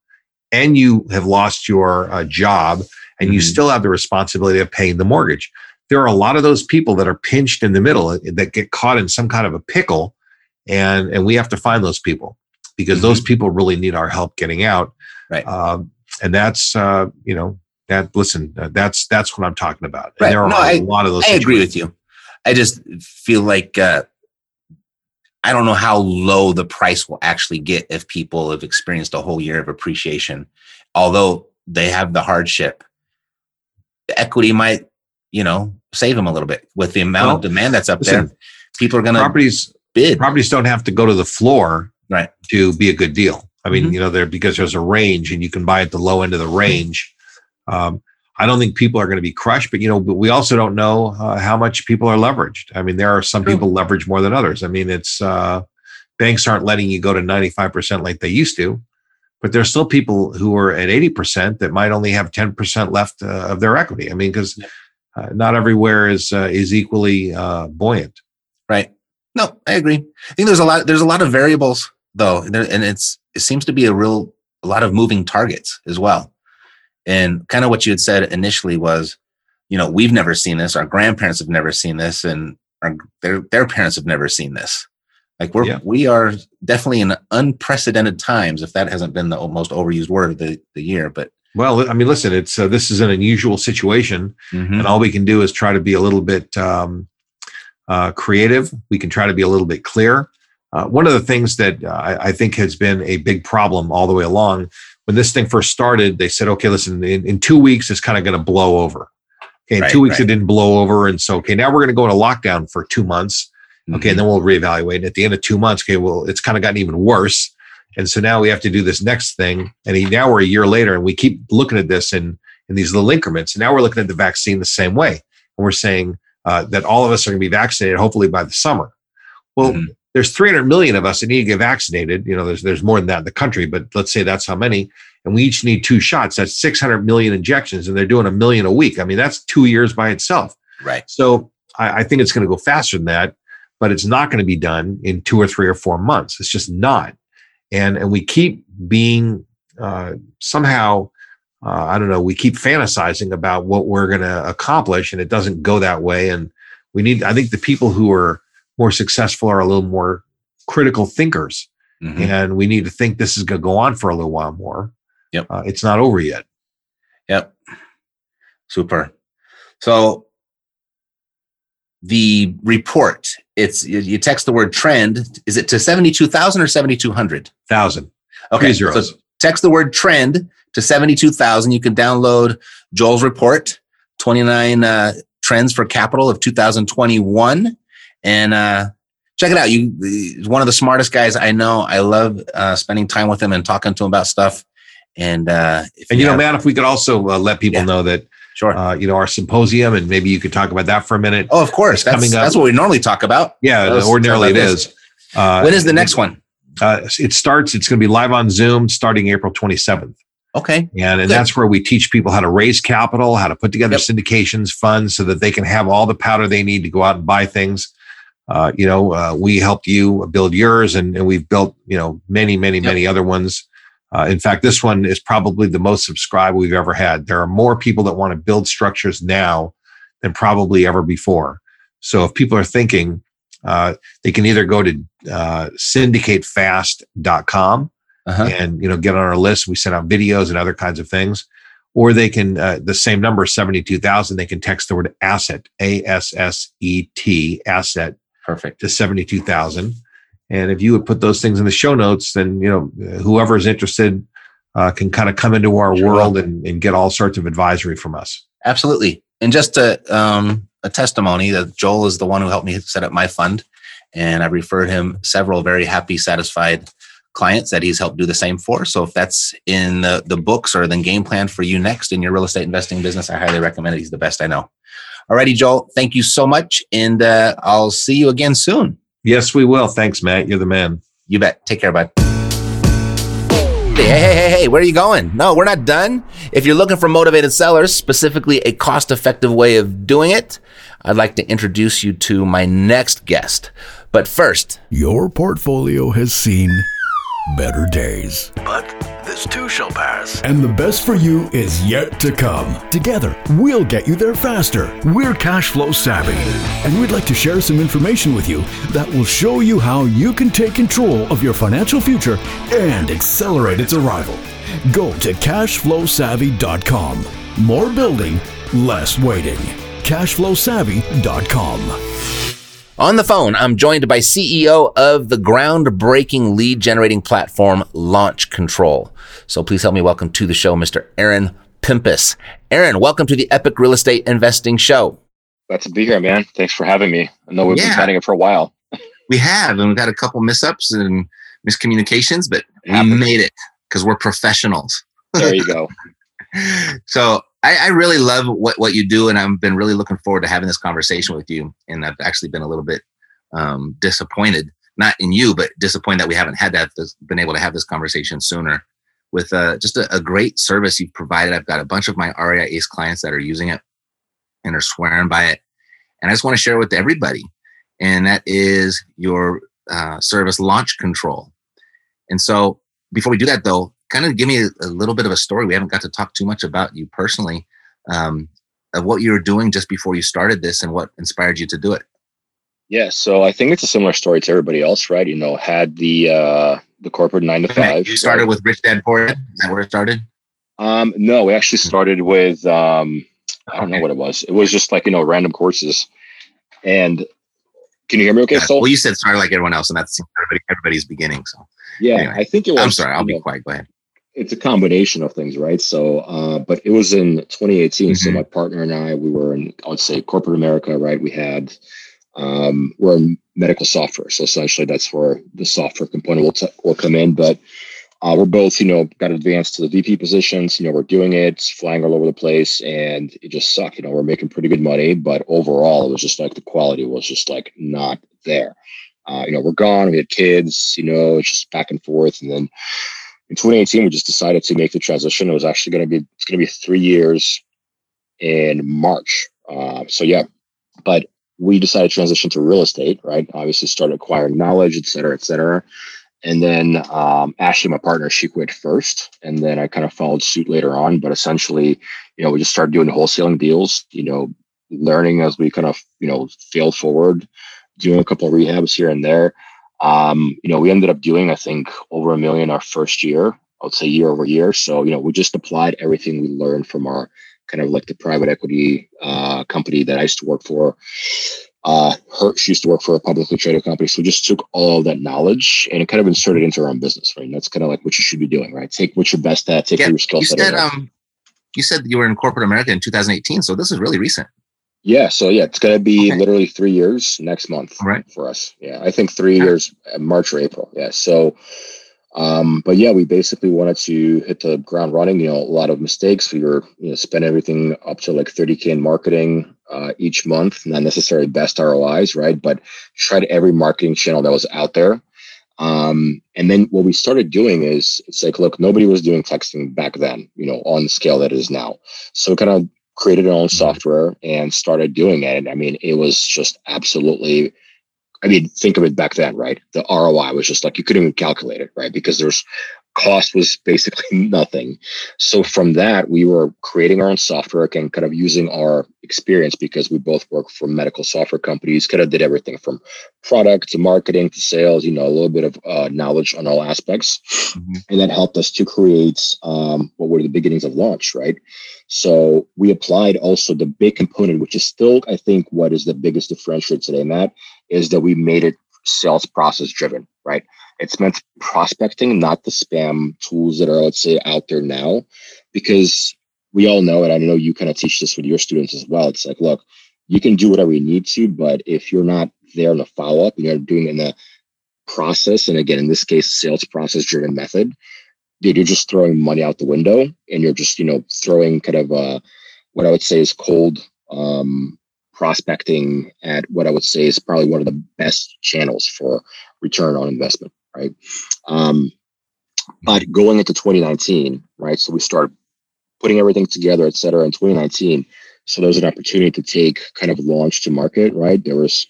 and you have lost your uh, job and you Mhm. still have the responsibility of paying the mortgage. There are a lot of those people that are pinched in the middle uh, that get caught in some kind of a pickle and, and we have to find those people because those people really need our help getting out. Right. Um, and that's uh, you know that listen uh, that's that's what I'm talking about. And Right. there are No, a I- lot of those. I agree with you. I just feel like uh, I don't know how low the price will actually get if people have experienced a whole year of appreciation. Although they have the hardship, equity might, you know, save them a little bit with the amount of demand that's up listen, there. People are going to Properties bid. properties don't have to go to the floor Right. to be a good deal. I mean, Mhm. you know, there because there's a range and you can buy at the low end of the range. Um, I don't think people are going to be crushed, but you know, but we also don't know uh, how much people are leveraged. I mean, there are some True. people leveraged more than others. I mean, it's uh, banks aren't letting you go to 95% like they used to, but there's still people who are at 80% that might only have 10% left uh, of their equity. I mean, because uh, not everywhere is uh, is equally uh, buoyant. Right. No, I agree. I think there's a lot. There's a lot of variables though, and, there, and it's it seems to be a real a lot of moving targets as well. And kind of what you had said initially was, you know, we've never seen this. Our grandparents have never seen this, and our, their their parents have never seen this. Like we're Yeah. we are definitely in unprecedented times. If that hasn't been the most overused word of the, the year, but Well, I mean, listen, it's uh, this is an unusual situation, Mhm. and all we can do is try to be a little bit um, uh, creative. We can try to be a little bit clear. Uh, one of the things that uh, I, I think has been a big problem all the way along, when this thing first started, they said, "Okay, listen, in, in two weeks, it's kind of going to blow over." Okay, in Right, two weeks, right. it didn't blow over, and so okay, now we're going to go into lockdown for two months. Okay, Mhm. and then we'll reevaluate. And at the end of two months, okay, well, it's kind of gotten even worse. And so now we have to do this next thing. And he, now we're a year later and we keep looking at this in, in these little increments. And now we're looking at the vaccine the same way. And we're saying uh, that all of us are going to be vaccinated hopefully by the summer. Well, mm-hmm. there's 300 million of us that need to get vaccinated. You know, there's, there's more than that in the country, but let's say that's how many. And we each need two shots. That's 600 million injections and they're doing a million a week. I mean, that's two years by itself. Right. So I, I think it's going to go faster than that, but it's not going to be done in two or three or four months. It's just not. And, and we keep being uh, somehow, uh, I don't know, we keep fantasizing about what we're going to accomplish and it doesn't go that way. And we need, I think the people who are more successful are a little more critical thinkers. Mm-hmm. And we need to think this is going to go on for a little while more. Yep. Uh, it's not over yet. Yep. Super. So the report. It's you text the word trend. Is it to 72000 or 7200 thousand. Okay so text the word trend to 72000 you can download joel's report 29 uh, trends for capital of 2021 and uh, check it out. You one of the smartest guys i know. I love uh, spending time with him and talking to him about stuff. And uh, and you, you know have, man if we could also uh, let people yeah. know that Sure. Uh, you know, our symposium, and maybe you could talk about that for a minute. Oh, of course. That's, coming up. That's what we normally talk about. Yeah, ordinarily it is. Uh, when is the next one? Uh, it starts. It's going to be live on Zoom starting April 27th. Okay. And, and that's where we teach people how to raise capital, how to put together yep. syndications, funds, so that they can have all the powder they need to go out and buy things. Uh, you know, uh, we helped you build yours, and, and we've built, you know, many, many, yep. many other ones. Uh, in fact, this one is probably the most subscribed we've ever had. There are more people that want to build structures now than probably ever before. So if people are thinking, uh, they can either go to uh, syndicatefast.com uh-huh. and you know get on our list. We send out videos and other kinds of things, or they can uh, the same number seventy two thousand. They can text the word asset A S S E T asset perfect to seventy two thousand and if you would put those things in the show notes, then you know whoever is interested uh, can kind of come into our sure. world and, and, get all sorts of advisory from us. Absolutely. And just a, um, a testimony that Joel is the one who helped me set up my fund, and I've referred him several very happy, satisfied clients that he's helped do the same for. So if that's in the, the books or the game plan for you next in your real estate investing business, I highly recommend it. He's the best I know. Alrighty, Joel, thank you so much. And uh, I'll see you again soon. Yes, we will. Thanks, Matt. You're the man. You bet. Take care, bud. Hey, hey, hey, hey, where are you going? No, we're not done. If you're looking for motivated sellers, specifically a cost effective way of doing it, I'd like to introduce you to my next guest. But first, your portfolio has seen better days. But this shall pass. And the best for you is yet to come. Together, we'll get you there faster. We're cash flow savvy, and we'd like to share some information with you that will show you how you can take control of your financial future and accelerate its arrival. Go to cashflowsavvy.com. More building, less waiting. Cashflowsavvy.com. On the phone, I'm joined by CEO of the groundbreaking lead generating platform Launch Control. So please help me welcome to the show, Mr. Aaron Pimpus. Aaron, welcome to the Epic Real Estate Investing Show. Glad to be here, man. Thanks for having me. I know we've yeah. been chatting it for a while. we have, and we've had a couple mishaps and miscommunications, but we made it because we're professionals. There you go. so I, I, really love what, what you do, and I've been really looking forward to having this conversation with you. And I've actually been a little bit um, disappointed, not in you, but disappointed that we haven't had that, been able to have this conversation sooner. With uh, just a, a, great service you've provided, I've got a bunch of my REI Ace clients that are using it and are swearing by it, and I just want to share it with everybody. And that is your uh, service launch control. And so, before we do that, though, kind of give me a, a, little bit of a story. We haven't got to talk too much about you personally, um, of what you were doing just before you started this and what inspired you to do it. Yeah, so I think it's a similar story to everybody else, right? You know, had the uh, the corporate nine to five. You started right? with Rich Dad Poor Dad. Is that where it started? Um, no, we actually started with um, I don't okay. know what it was. It was just like you know random courses. And can you hear me? Okay, so well, you said started like everyone else, and that's everybody, everybody's beginning. So yeah, anyway, I think it was. I'm sorry, I'll be know, quiet. Go ahead it's a combination of things, right? So, uh, but it was in 2018. Mm-hmm. So my partner and I, we were in, I would say corporate America, right? We had Um, we're in medical software, so essentially that's where the software component will t- will come in. But uh, we're both, you know, got advanced to the VP positions. You know, we're doing it, flying all over the place, and it just sucked. You know, we're making pretty good money, but overall, it was just like the quality was just like not there. Uh, you know, we're gone. We had kids. You know, it's just back and forth, and then in 2018, we just decided to make the transition. It was actually going to be it's going to be three years in March. Uh, so yeah, but we decided to transition to real estate. Right, obviously started acquiring knowledge, et cetera, et cetera. And then um, Ashley, my partner, she quit first, and then I kind of followed suit later on. But essentially, you know, we just started doing wholesaling deals. You know, learning as we kind of you know failed forward, doing a couple of rehabs here and there. Um, you know, we ended up doing, I think, over a million our first year. I would say year over year. So, you know, we just applied everything we learned from our kind of like the private equity uh, company that I used to work for. Uh, her, she used to work for a publicly traded company. So we just took all that knowledge and it kind of inserted into our own business, right? And that's kind of like what you should be doing, right? Take what you're best at, take yeah, your skill set. You said, um, you said you were in corporate America in 2018. So this is really recent. Yeah, so yeah, it's gonna be okay. literally three years next month, right? For us, yeah, I think three years, uh, March or April. Yeah, so, um, but yeah, we basically wanted to hit the ground running. You know, a lot of mistakes. We were, you know, spend everything up to like 30k in marketing uh, each month. Not necessarily best ROIs, right? But tried every marketing channel that was out there. Um, and then what we started doing is it's like, look, nobody was doing texting back then, you know, on the scale that it is now. So kind of created our own mm-hmm. software and started doing it. I mean, it was just absolutely, I mean, think of it back then, right? The ROI was just like you couldn't even calculate it, right? Because there's cost was basically nothing. So from that, we were creating our own software and kind of using our experience because we both work for medical software companies, kind of did everything from product to marketing to sales, you know, a little bit of uh, knowledge on all aspects. Mm-hmm. And that helped us to create um, what were the beginnings of launch, right? So we applied also the big component, which is still, I think, what is the biggest differentiator today, Matt, is that we made it sales process driven, right? It's meant prospecting, not the spam tools that are, let's say, out there now, because we all know, and I know you kind of teach this with your students as well. It's like, look, you can do whatever you need to, but if you're not there in the follow up and you're doing in the process, and again, in this case, sales process driven method, dude, you're just throwing money out the window and you're just, you know, throwing kind of uh, what I would say is cold um, prospecting at what I would say is probably one of the best channels for return on investment, right? Um, but going into 2019, right? So we start putting everything together, et cetera, in 2019. So there was an opportunity to take kind of launch to market, right? There was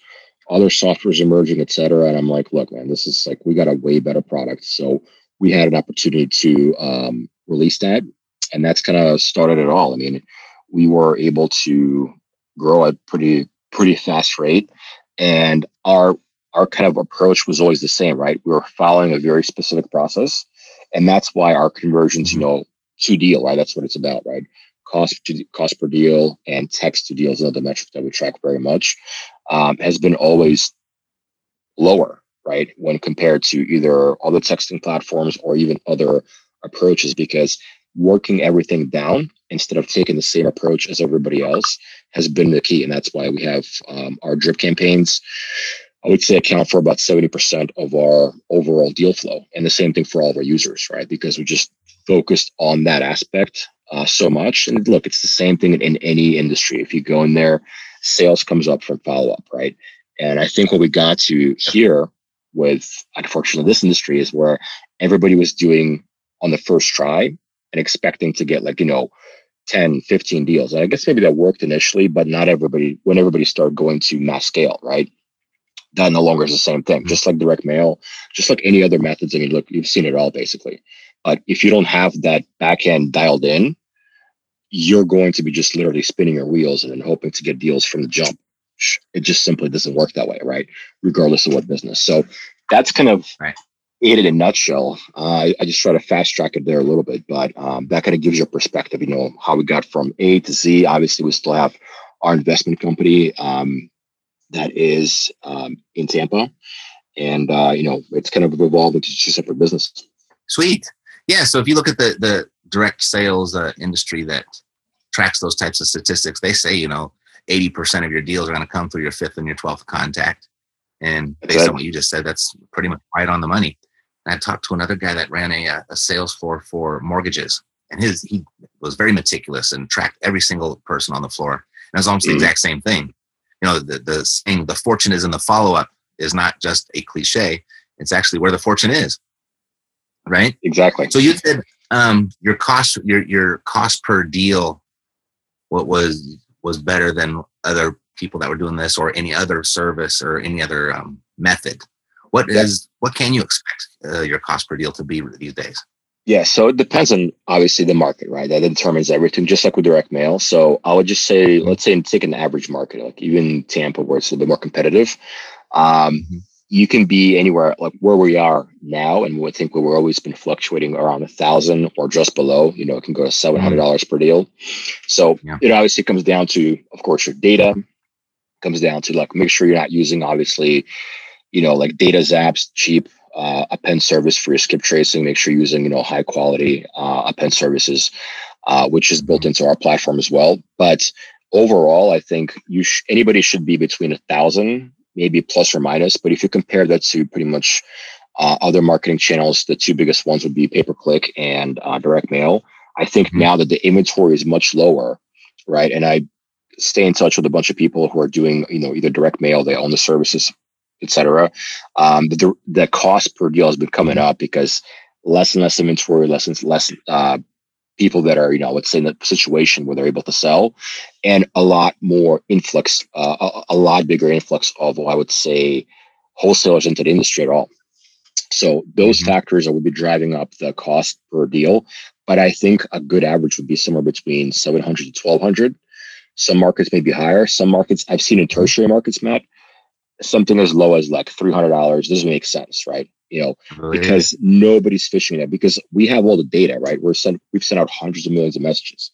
other softwares emerging, et cetera. And I'm like, look, man, this is like, we got a way better product. So we had an opportunity to um, release that, and that's kind of started it all. I mean, we were able to grow at pretty pretty fast rate, and our our kind of approach was always the same, right? We were following a very specific process, and that's why our conversions, you mm-hmm. know, to deal, right? That's what it's about, right? Cost to cost per deal and text to deal is another metric that we track very much. Um, has been always lower, right? When compared to either other texting platforms or even other approaches, because working everything down instead of taking the same approach as everybody else has been the key. And that's why we have um, our drip campaigns. I would say account for about 70% of our overall deal flow. And the same thing for all of our users, right? Because we just focused on that aspect uh, so much. And look, it's the same thing in, any industry. If you go in there, sales comes up from follow up, right? And I think what we got to here with unfortunately this industry is where everybody was doing on the first try and expecting to get like you know 10 15 deals and i guess maybe that worked initially but not everybody when everybody started going to mass scale right that no longer is the same thing just like direct mail just like any other methods i mean look you've seen it all basically but if you don't have that back end dialed in you're going to be just literally spinning your wheels and then hoping to get deals from the jump it just simply doesn't work that way, right? Regardless of what business. So that's kind of right. it in a nutshell. Uh, I, I, just try to fast track it there a little bit, but um, that kind of gives you a perspective, you know, how we got from A to Z. Obviously, we still have our investment company um, that is um, in Tampa. And, uh, you know, it's kind of evolved into two separate businesses. Sweet. Yeah. So if you look at the, the direct sales uh, industry that tracks those types of statistics, they say, you know, 80% of your deals are going to come through your fifth and your 12th contact. And based on what you just said, that's pretty much right on the money. And I talked to another guy that ran a, uh, a sales floor for mortgages, and his he was very meticulous and tracked every single person on the floor. And it was almost mm-hmm. the exact same thing. You know, the the saying "the fortune is in the follow up" is not just a cliche; it's actually where the fortune is. Right? Exactly. So you said um, your cost your your cost per deal, what was was better than other people that were doing this or any other service or any other um, method. What is what can you expect uh, your cost per deal to be these days? Yeah, so it depends on obviously the market, right? That determines everything, just like with direct mail. So I would just say, mm-hmm. let's say take an average market, like even Tampa, where it's a little bit more competitive. Um, mm-hmm. You can be anywhere like where we are now, and we would think we've always been fluctuating around a thousand or just below. You know, it can go to seven hundred dollars mm-hmm. per deal. So yeah. it obviously comes down to, of course, your data. Comes down to like make sure you're not using obviously you know, like DataZapps, cheap uh, append service for your skip tracing. Make sure you're using, you know, high quality uh, append services, uh, which is built into our platform as well. But overall, I think you sh- anybody should be between a thousand, maybe plus or minus. But if you compare that to pretty much uh, other marketing channels, the two biggest ones would be pay per click and uh, direct mail. I think mm-hmm. now that the inventory is much lower, right? And I stay in touch with a bunch of people who are doing, you know, either direct mail, they own the services etc. Um, but the the cost per deal has been coming up because less and less inventory, less and less uh, people that are you know let's say in the situation where they're able to sell, and a lot more influx, uh, a, a, lot bigger influx of I would say wholesalers into the industry at all. So those mm-hmm. factors are would be driving up the cost per deal. But I think a good average would be somewhere between 700 to 1200. Some markets may be higher. Some markets I've seen in tertiary markets, Matt, something as low as like $300 doesn't make sense, right? You know, really? because nobody's fishing that because we have all the data, right? We're sent, we've sent out hundreds of millions of messages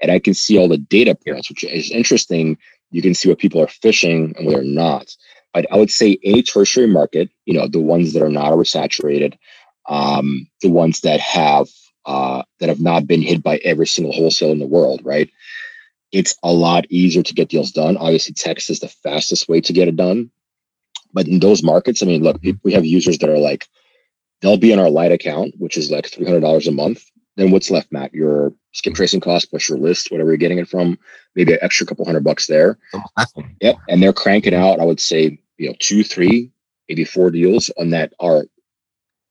and I can see all the data points, which is interesting. You can see what people are fishing and what they're not. But I would say a tertiary market, you know, the ones that are not oversaturated, um, the ones that have, uh, that have not been hit by every single wholesale in the world, right? It's a lot easier to get deals done. Obviously, text is the fastest way to get it done but in those markets, I mean, look, mm-hmm. we have users that are like, they'll be in our light account, which is like $300 a month. Then what's left, Matt? Your skip mm-hmm. tracing cost plus your list, whatever you're getting it from, maybe an extra couple hundred bucks there. Yep. And they're cranking out, I would say, you know, two, three, maybe four deals on that are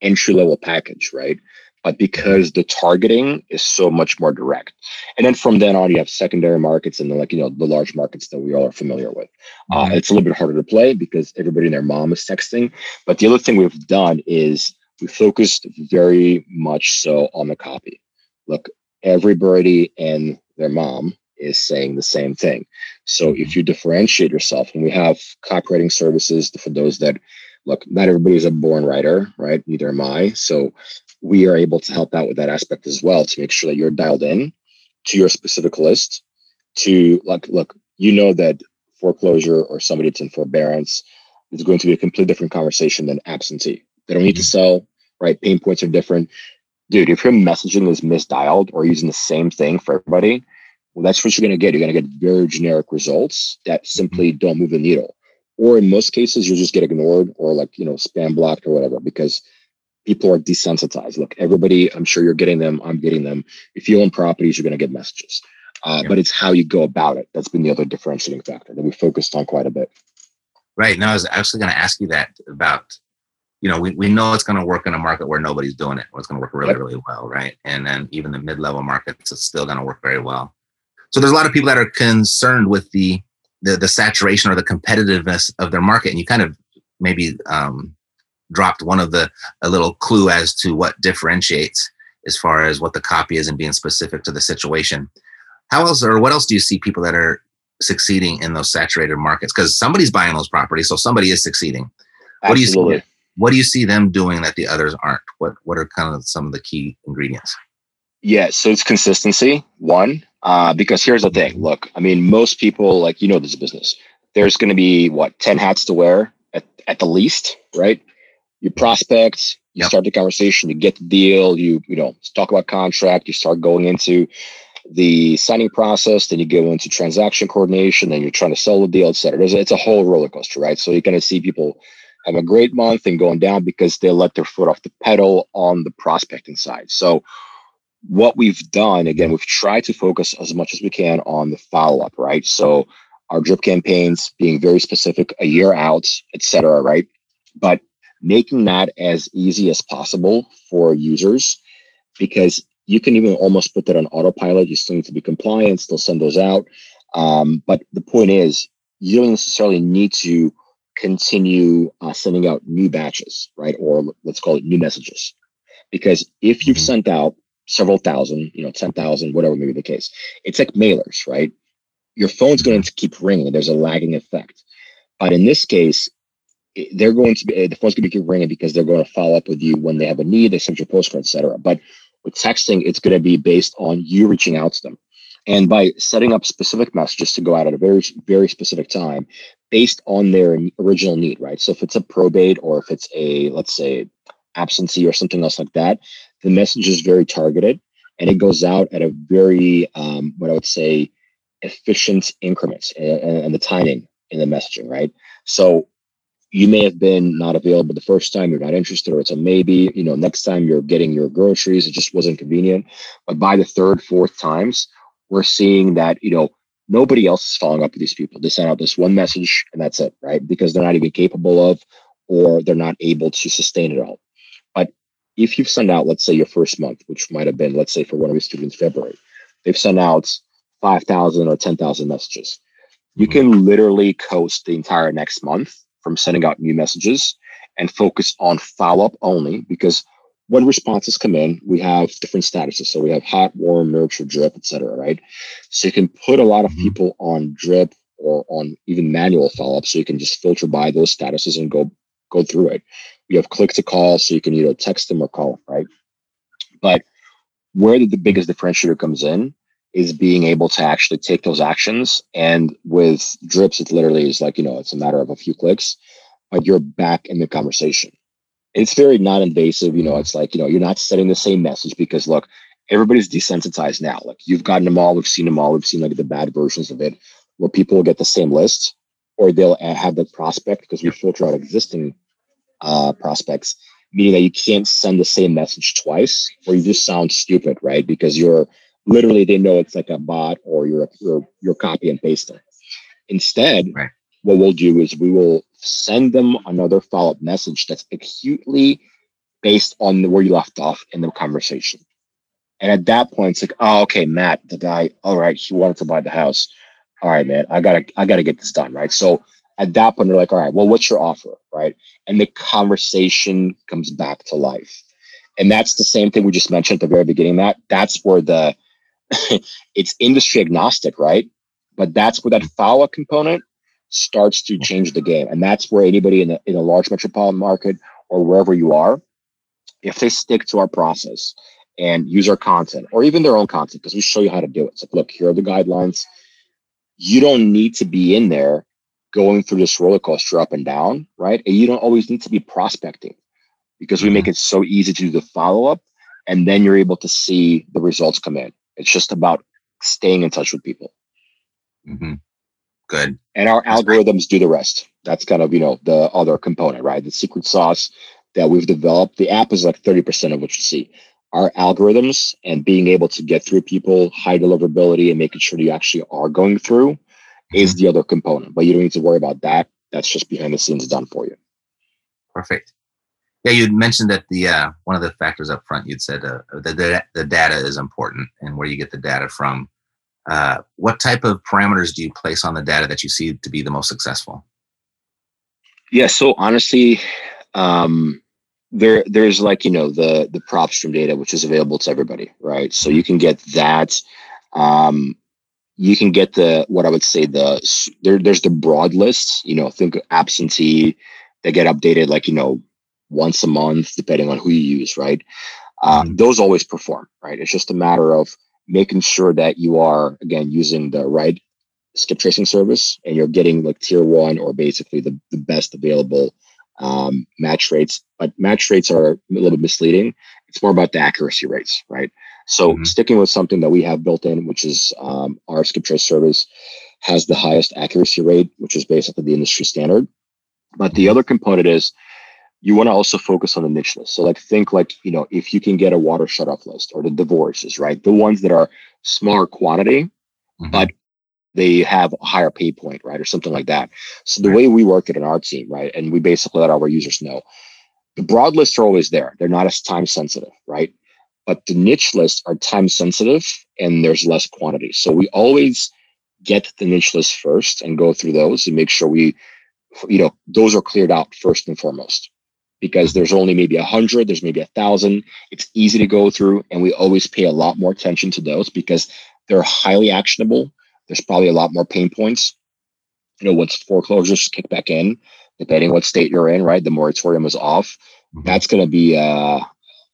entry level package, right? But because the targeting is so much more direct. And then from then on, you have secondary markets and then like, you know, the large markets that we all are familiar with. Uh, mm-hmm. it's a little bit harder to play because everybody and their mom is texting. But the other thing we've done is we focused very much so on the copy. Look, everybody and their mom is saying the same thing. So if you differentiate yourself, and we have copywriting services for those that look, not everybody is a born writer, right? Neither am I. So we are able to help out with that aspect as well to make sure that you're dialed in to your specific list to like look you know that foreclosure or somebody that's in forbearance is going to be a completely different conversation than absentee. They don't need to mm-hmm. sell right? Pain points are different. Dude if your messaging is misdialed or using the same thing for everybody well that's what you're going to get. You're going to get very generic results that simply mm-hmm. don't move the needle. Or in most cases you'll just get ignored or like you know spam blocked or whatever because people are desensitized. Look, everybody, I'm sure you're getting them. I'm getting them. If you own properties, you're going to get messages. Uh, yeah. But it's how you go about it. That's been the other differentiating factor that we focused on quite a bit. Right. Now, I was actually going to ask you that about, you know, we, we know it's going to work in a market where nobody's doing it, or it's going to work really, yep. really well. Right. And then even the mid level markets, it's still going to work very well. So there's a lot of people that are concerned with the, the, the saturation or the competitiveness of their market. And you kind of maybe um, dropped one of the a little clue as to what differentiates as far as what the copy is and being specific to the situation. How else or what else do you see people that are succeeding in those saturated markets? Because somebody's buying those properties, so somebody is succeeding. What do you see? What do you see them doing that the others aren't? What What are kind of some of the key ingredients? Yeah, so it's consistency. One, uh, because here's the thing. Look, I mean, most people like you know this business. There's going to be what ten hats to wear at, at the least, right? You prospect, you yep. start the conversation, you get the deal, you you know talk about contract, you start going into the signing process, then you go into transaction coordination, then you're trying to sell the deal, et cetera. There's, it's a whole roller coaster, right? So you're going to see people have a great month and going down because they let their foot off the pedal on the prospecting side. So what we've done, again, we've tried to focus as much as we can on the follow up, right? So our drip campaigns being very specific, a year out, et cetera, right? But making that as easy as possible for users because you can even almost put that on autopilot. You still need to be compliant, still send those out. Um, but the point is, you don't necessarily need to continue uh, sending out new batches, right? Or let's call it new messages. Because if you've mm-hmm. sent out several thousand, you know, 10,000, whatever may be the case, it's like mailers, right? Your phone's going to keep ringing. There's a lagging effect. But in this case, they're going to be, the phone's going to keep ringing because they're going to follow up with you when they have a need, they send you a postcard, etc. But with texting, it's going to be based on you reaching out to them. And by setting up specific messages to go out at a very, very specific time based on their original need, right? So if it's a probate or if it's a, let's say, absentee or something else like that, the message is very targeted and it goes out at a very, um, what I would say, efficient increments and, and the timing in the messaging, right? So you may have been not available the first time you're not interested or it's a maybe you know next time you're getting your groceries it just wasn't convenient. But by the third fourth times we're seeing that you know nobody else is following up with these people. They send out this one message and that's it right? Because they're not even capable of or they're not able to sustain it all. But if you've sent out let's say your first month which might have been let's say for one of your students february they've sent out 5000 or 10000 messages. You can literally coast the entire next month from sending out new messages and focus on follow up only because when responses come in, we have different statuses. So we have hot, warm, nurture, drip, etc. Right. So you can put a lot of mm-hmm. people on drip or on even manual follow up. So you can just filter by those statuses and go go through it. You have click to call, so you can either text them or call right? But where the biggest differentiator comes in is being able to actually take those actions. And with drips, it literally is like, you know, it's a matter of a few clicks, but you're back in the conversation. It's very non invasive. You know, it's like, you know, you're not setting the same message because look, everybody's desensitized now. Like you've gotten them all, we've seen them all, we've seen like the bad versions of it where people will get the same list or they'll have the prospect because we filter out existing uh, prospects, meaning that you can't send the same message twice or you just sound stupid, right? Because you're literally they know it's like a bot or you're you're, you're copy and pasting. Instead, right. what we'll do is we will send them another follow-up message that's acutely based on where you left off in the conversation. And at that point, it's like, oh, okay, Matt, the guy, all right, he wanted to buy the house. All right, man, I gotta, I gotta get this done, right? So at that point, they're like, all right, well, what's your offer, right? And the conversation comes back to life. And that's the same thing we just mentioned at the very beginning, Matt. That's where the it's industry agnostic, right? But that's where that follow component starts to change the game. And that's where anybody in a, in a large metropolitan market or wherever you are, if they stick to our process and use our content or even their own content, because we show you how to do it. So look, here are the guidelines. You don't need to be in there going through this roller coaster up and down, right? And you don't always need to be prospecting because we make mm-hmm. it so easy to do the follow up and then you're able to see the results come in. It's just about staying in touch with people. Mm-hmm. Good. And our That's algorithms right. do the rest. That's kind of, you know, the other component, right? The secret sauce that we've developed. The app is like 30% of what you see. Our algorithms and being able to get through people, high deliverability, and making sure you actually are going through mm-hmm. is the other component. But you don't need to worry about that. That's just behind the scenes done for you. Perfect. Yeah, you'd mentioned that the uh, one of the factors up front you'd said uh, that the, the data is important and where you get the data from. Uh, what type of parameters do you place on the data that you see to be the most successful? Yeah, so honestly, um, there there's like you know the the PropStream data which is available to everybody, right? So you can get that. Um, you can get the what I would say the there, there's the broad list. You know, think absentee. They get updated like you know once a month, depending on who you use, right? Uh, mm-hmm. Those always perform, right? It's just a matter of making sure that you are, again, using the right skip tracing service and you're getting like tier one or basically the, the best available um, match rates. But match rates are a little bit misleading. It's more about the accuracy rates, right? So mm-hmm. sticking with something that we have built in, which is um, our skip trace service, has the highest accuracy rate, which is basically the industry standard. But the other component is you want to also focus on the niche list. So like think like, you know, if you can get a water shut off list or the divorces, right? The ones that are smaller quantity, mm-hmm. but they have a higher pay point, right? Or something like that. So the right. way we work it in our team, right? And we basically let our users know the broad lists are always there. They're not as time sensitive, right? But the niche lists are time sensitive and there's less quantity. So we always get the niche list first and go through those and make sure we, you know, those are cleared out first and foremost because there's only maybe a hundred, there's maybe a thousand. It's easy to go through, and we always pay a lot more attention to those because they're highly actionable. There's probably a lot more pain points. You know, once foreclosures kick back in, depending what state you're in, right? The moratorium is off. Mm-hmm. That's going to be a,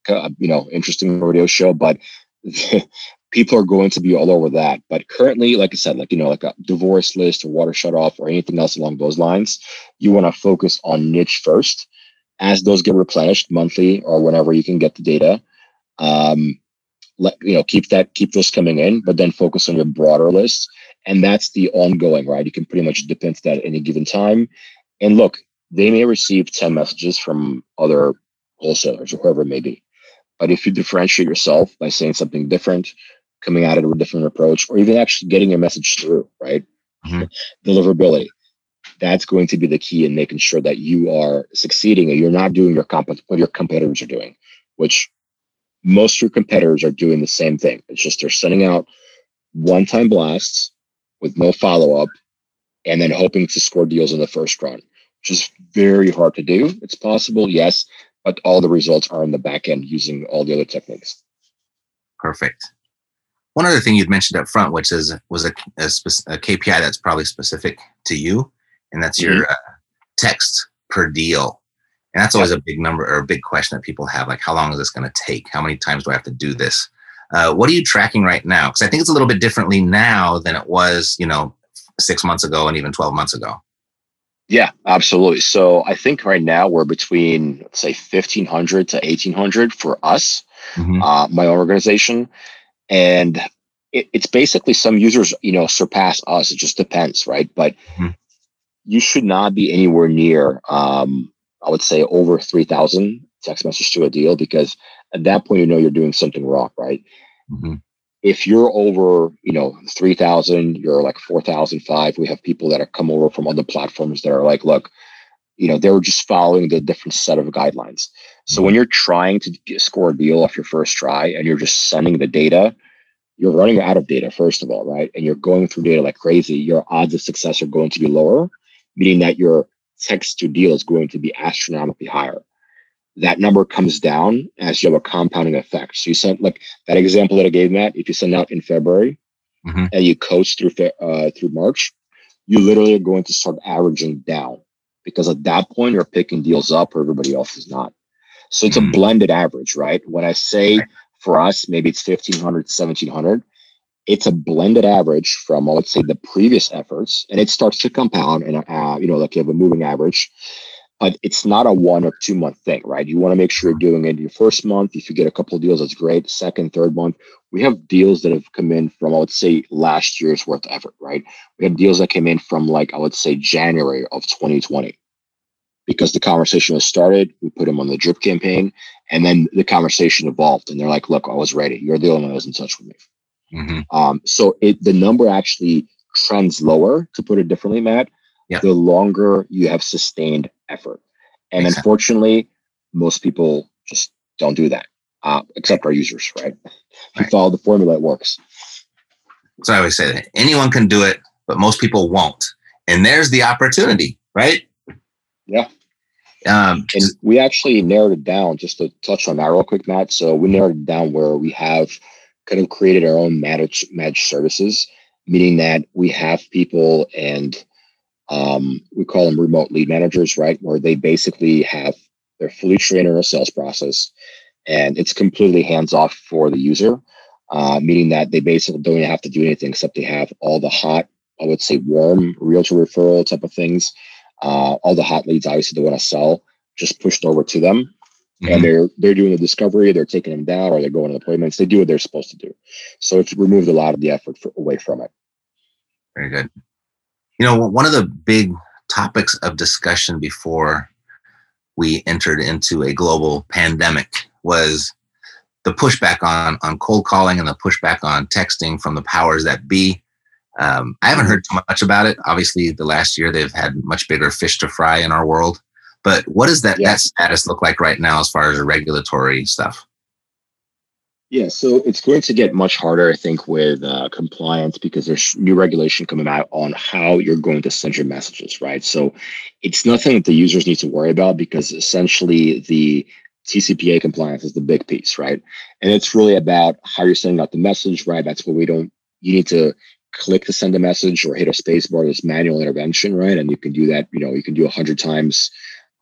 a, you know interesting radio show, but people are going to be all over that. But currently, like I said, like you know, like a divorce list or water shut off or anything else along those lines, you want to focus on niche first as those get replenished monthly or whenever you can get the data um, let you know keep that keep those coming in but then focus on your broader list and that's the ongoing right? You can pretty much dip into that at any given time. And look they may receive 10 messages from other wholesalers or whoever it may be. But if you differentiate yourself by saying something different coming at it with a different approach or even actually getting your message through right? Mm-hmm. deliverability that's going to be the key in making sure that you are succeeding and you're not doing your comp- what your competitors are doing, which most of your competitors are doing the same thing. It's just they're sending out one time blasts with no follow up and then hoping to score deals in the first run, which is very hard to do. It's possible, yes, but all the results are in the back end using all the other techniques. Perfect. One other thing you'd mentioned up front, which is was a, a, a KPI that's probably specific to you, and that's mm-hmm. your uh, text per deal. And that's always a big number or a big question that people have like, how long is this going to take? How many times do I have to do this? Uh, what are you tracking right now? Because I think it's a little bit differently now than it was, you know, six months ago and even 12 months ago. Yeah, absolutely. So I think right now we're between, let's say, 1500 to 1800 for us, mm-hmm. uh, my organization. And it, it's basically some users, you know, surpass us. It just depends, right? But mm-hmm you should not be anywhere near, um, I would say, over 3,000 text messages to a deal because at that point, you know you're doing something wrong, right? Mm-hmm. If you're over, you know, 3,000, you're like 4,005. We have people that have come over from other platforms that are like, look, you know, they were just following the different set of guidelines. So mm-hmm. when you're trying to get, score a deal off your first try and you're just sending the data, you're running out of data, first of all, right? And you're going through data like crazy. Your odds of success are going to be lower meaning that your text to deal is going to be astronomically higher. That number comes down as you have a compounding effect. So you send like that example that I gave, Matt. If you send out in February mm-hmm. and you coast through uh, through March, you literally are going to start averaging down because at that point you're picking deals up where everybody else is not. So it's mm-hmm. a blended average, right? When I say for us, maybe it's 1500, 1700, it's a blended average from let's say the previous efforts and it starts to compound and uh, you know like you have a moving average but it's not a one or two month thing right? You want to make sure you're doing it your first month. If you get a couple of deals that's great. Second third month we have deals that have come in from i would say last year's worth of effort right? We have deals that came in from like i would say january of 2020 because the conversation was started we put them on the drip campaign and then the conversation evolved and they're like look i was ready. You're the only one that was in touch with me Mm-hmm. Um, so it the number actually trends lower, to put it differently, Matt, yeah. the longer you have sustained effort. And exactly. unfortunately, most people just don't do that, uh, except our users, right? If you follow the formula, it works. So I always say that anyone can do it, but most people won't. And there's the opportunity, right? Yeah. Um, and we actually narrowed it down just to touch on that real quick, Matt. So we narrowed it down where we have kind of created our own managed managed services, meaning that we have people and um, we call them remote lead managers, right? Where they basically have they're fully trained in our sales process, and it's completely hands off for the user, uh, meaning that they basically don't have to do anything except they have all the hot, I would say, warm realtor referral type of things, uh, all the hot leads, obviously they want to sell, just pushed over to them, Mm-hmm. And they're they're doing the discovery, they're taking them down, or they're going to appointments. They do what they're supposed to do. So it's removed a lot of the effort for, away from it. Very good. You know, one of the big topics of discussion before we entered into a global pandemic was the pushback on on cold calling and the pushback on texting from the powers that be. Um, I haven't heard too much about it. Obviously, the last year they've had much bigger fish to fry in our world. But what does that, yeah. that status look like right now as far as regulatory stuff? Yeah, so it's going to get much harder, I think, with uh, compliance because there's new regulation coming out on how you're going to send your messages, right? So it's nothing that the users need to worry about because essentially the TCPA compliance is the big piece, right? And it's really about how you're sending out the message, right? That's what we don't, you need to click to send a message or hit a space bar, this manual intervention, right? And you can do that, you know, you can do a hundred times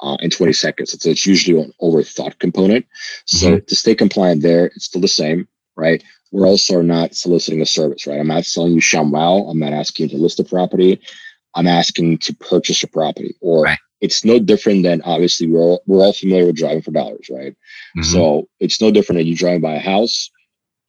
uh, in 20 seconds. It's, it's usually an overthought component. So mm-hmm. to stay compliant there, it's still the same, right? We're also not soliciting a service, right? I'm not selling you ShamWow. I'm not asking you to list a property. I'm asking to purchase a property or right. it's no different than obviously we're all, we're all familiar with driving for dollars, right? Mm-hmm. So it's no different than you driving by a house,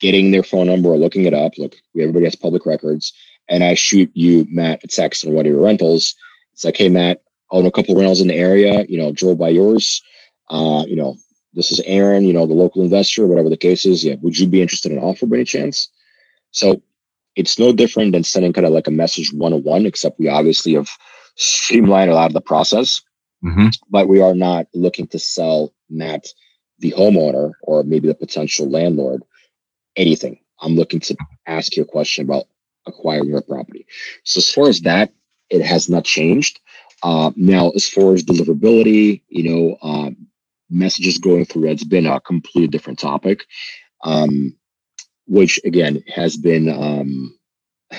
getting their phone number or looking it up. Look, everybody has public records. And I shoot you, Matt, a text on one of your rentals. It's like, hey, Matt, own a couple rentals in the area, you know, drove by yours. Uh, you know, this is Aaron, you know, the local investor, whatever the case is. Yeah. Would you be interested in an offer by any chance? So it's no different than sending kind of like a message one on one, except we obviously have streamlined a lot of the process. Mm-hmm. But we are not looking to sell Matt, the homeowner, or maybe the potential landlord, anything. I'm looking to ask you a question about acquiring your property. So as far as that, it has not changed. Uh, now, as far as deliverability, you know, uh, messages going through, it's been a completely different topic, um, which again has been, um,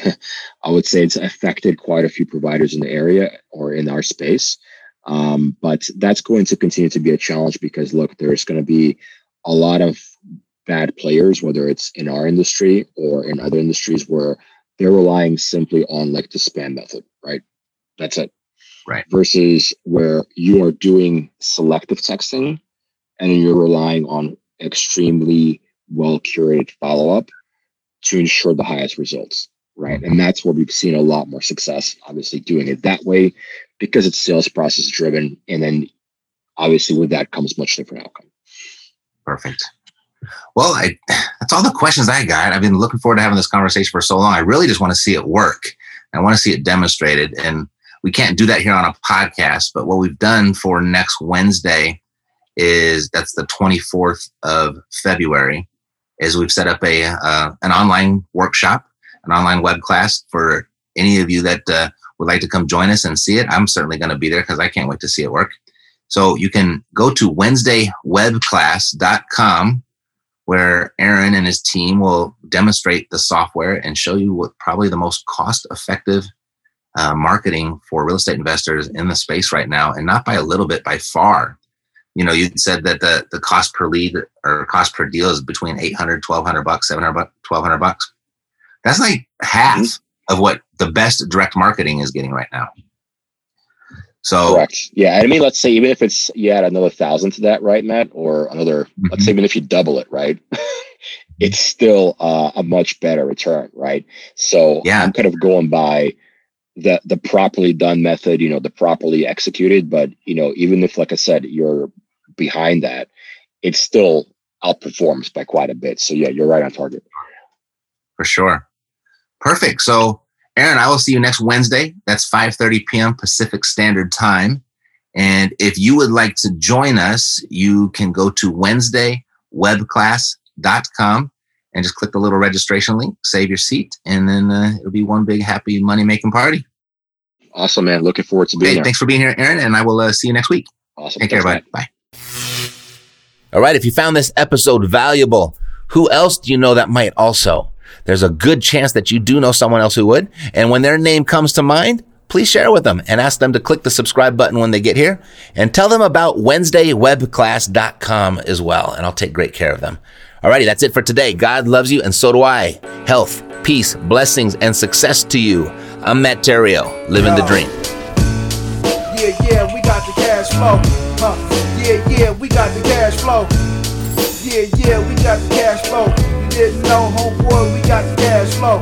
I would say, it's affected quite a few providers in the area or in our space. Um, but that's going to continue to be a challenge because look, there's going to be a lot of bad players, whether it's in our industry or in other industries where they're relying simply on like the spam method, right? That's it right. versus where you are doing selective texting and you're relying on extremely well curated follow-up to ensure the highest results right? And that's where we've seen a lot more success obviously doing it that way because it's sales process driven and then obviously with that comes much different outcome. Perfect. Well I, that's all the questions i got. I've been looking forward to having this conversation for so long. I really just want to see it work. I want to see it demonstrated. And we can't do that here on a podcast, but what we've done for next Wednesday is that's the 24th of February is we've set up a uh, an online workshop, an online web class for any of you that uh, would like to come join us and see it. I'm certainly going to be there because I can't wait to see it work. So you can go to WednesdayWebClass.com where Aaron and his team will demonstrate the software and show you what probably the most cost effective uh, marketing for real estate investors in the space right now, and not by a little bit, by far. You know, you said that the the cost per lead or cost per deal is between 800, 1200 bucks, 700 bucks, 1200 bucks. That's like half mm-hmm. of what the best direct marketing is getting right now. So correct. Yeah. I mean, let's say even if it's you add another thousand to that, right, Matt? Or another, mm-hmm. let's say even if you double it, right? it's still uh, a much better return, right? So yeah. I'm kind of going by the the properly done method, you know, the properly executed. But you know, even if, like I said, you're behind that, it still outperforms by quite a bit. So yeah, you're right on target. For sure. Perfect. So Aaron, I will see you next Wednesday. That's 5:30 p.m. Pacific Standard Time. And if you would like to join us, you can go to WednesdayWebClass.com and just click the little registration link, save your seat, and then uh, it'll be one big happy money making party. Awesome, man. Looking forward to being hey, there. Thanks for being here, Aaron, and I will uh, see you next week. Awesome. Take thanks, care, bud. Bye. All right. If you found this episode valuable, who else do you know that might also? There's a good chance that you do know someone else who would. And when their name comes to mind, please share with them and ask them to click the subscribe button when they get here and tell them about WednesdayWebClass.com as well. And I'll take great care of them. Alrighty, that's it for today. God loves you, and so do I. Health, peace, blessings, and success to you. I'm Matt Theriault, living the dream. Yeah, yeah, we got the cash flow. Huh. Yeah, yeah, we got the cash flow. Yeah, yeah, we got the cash flow. You didn't know, homeboy, we got the cash flow.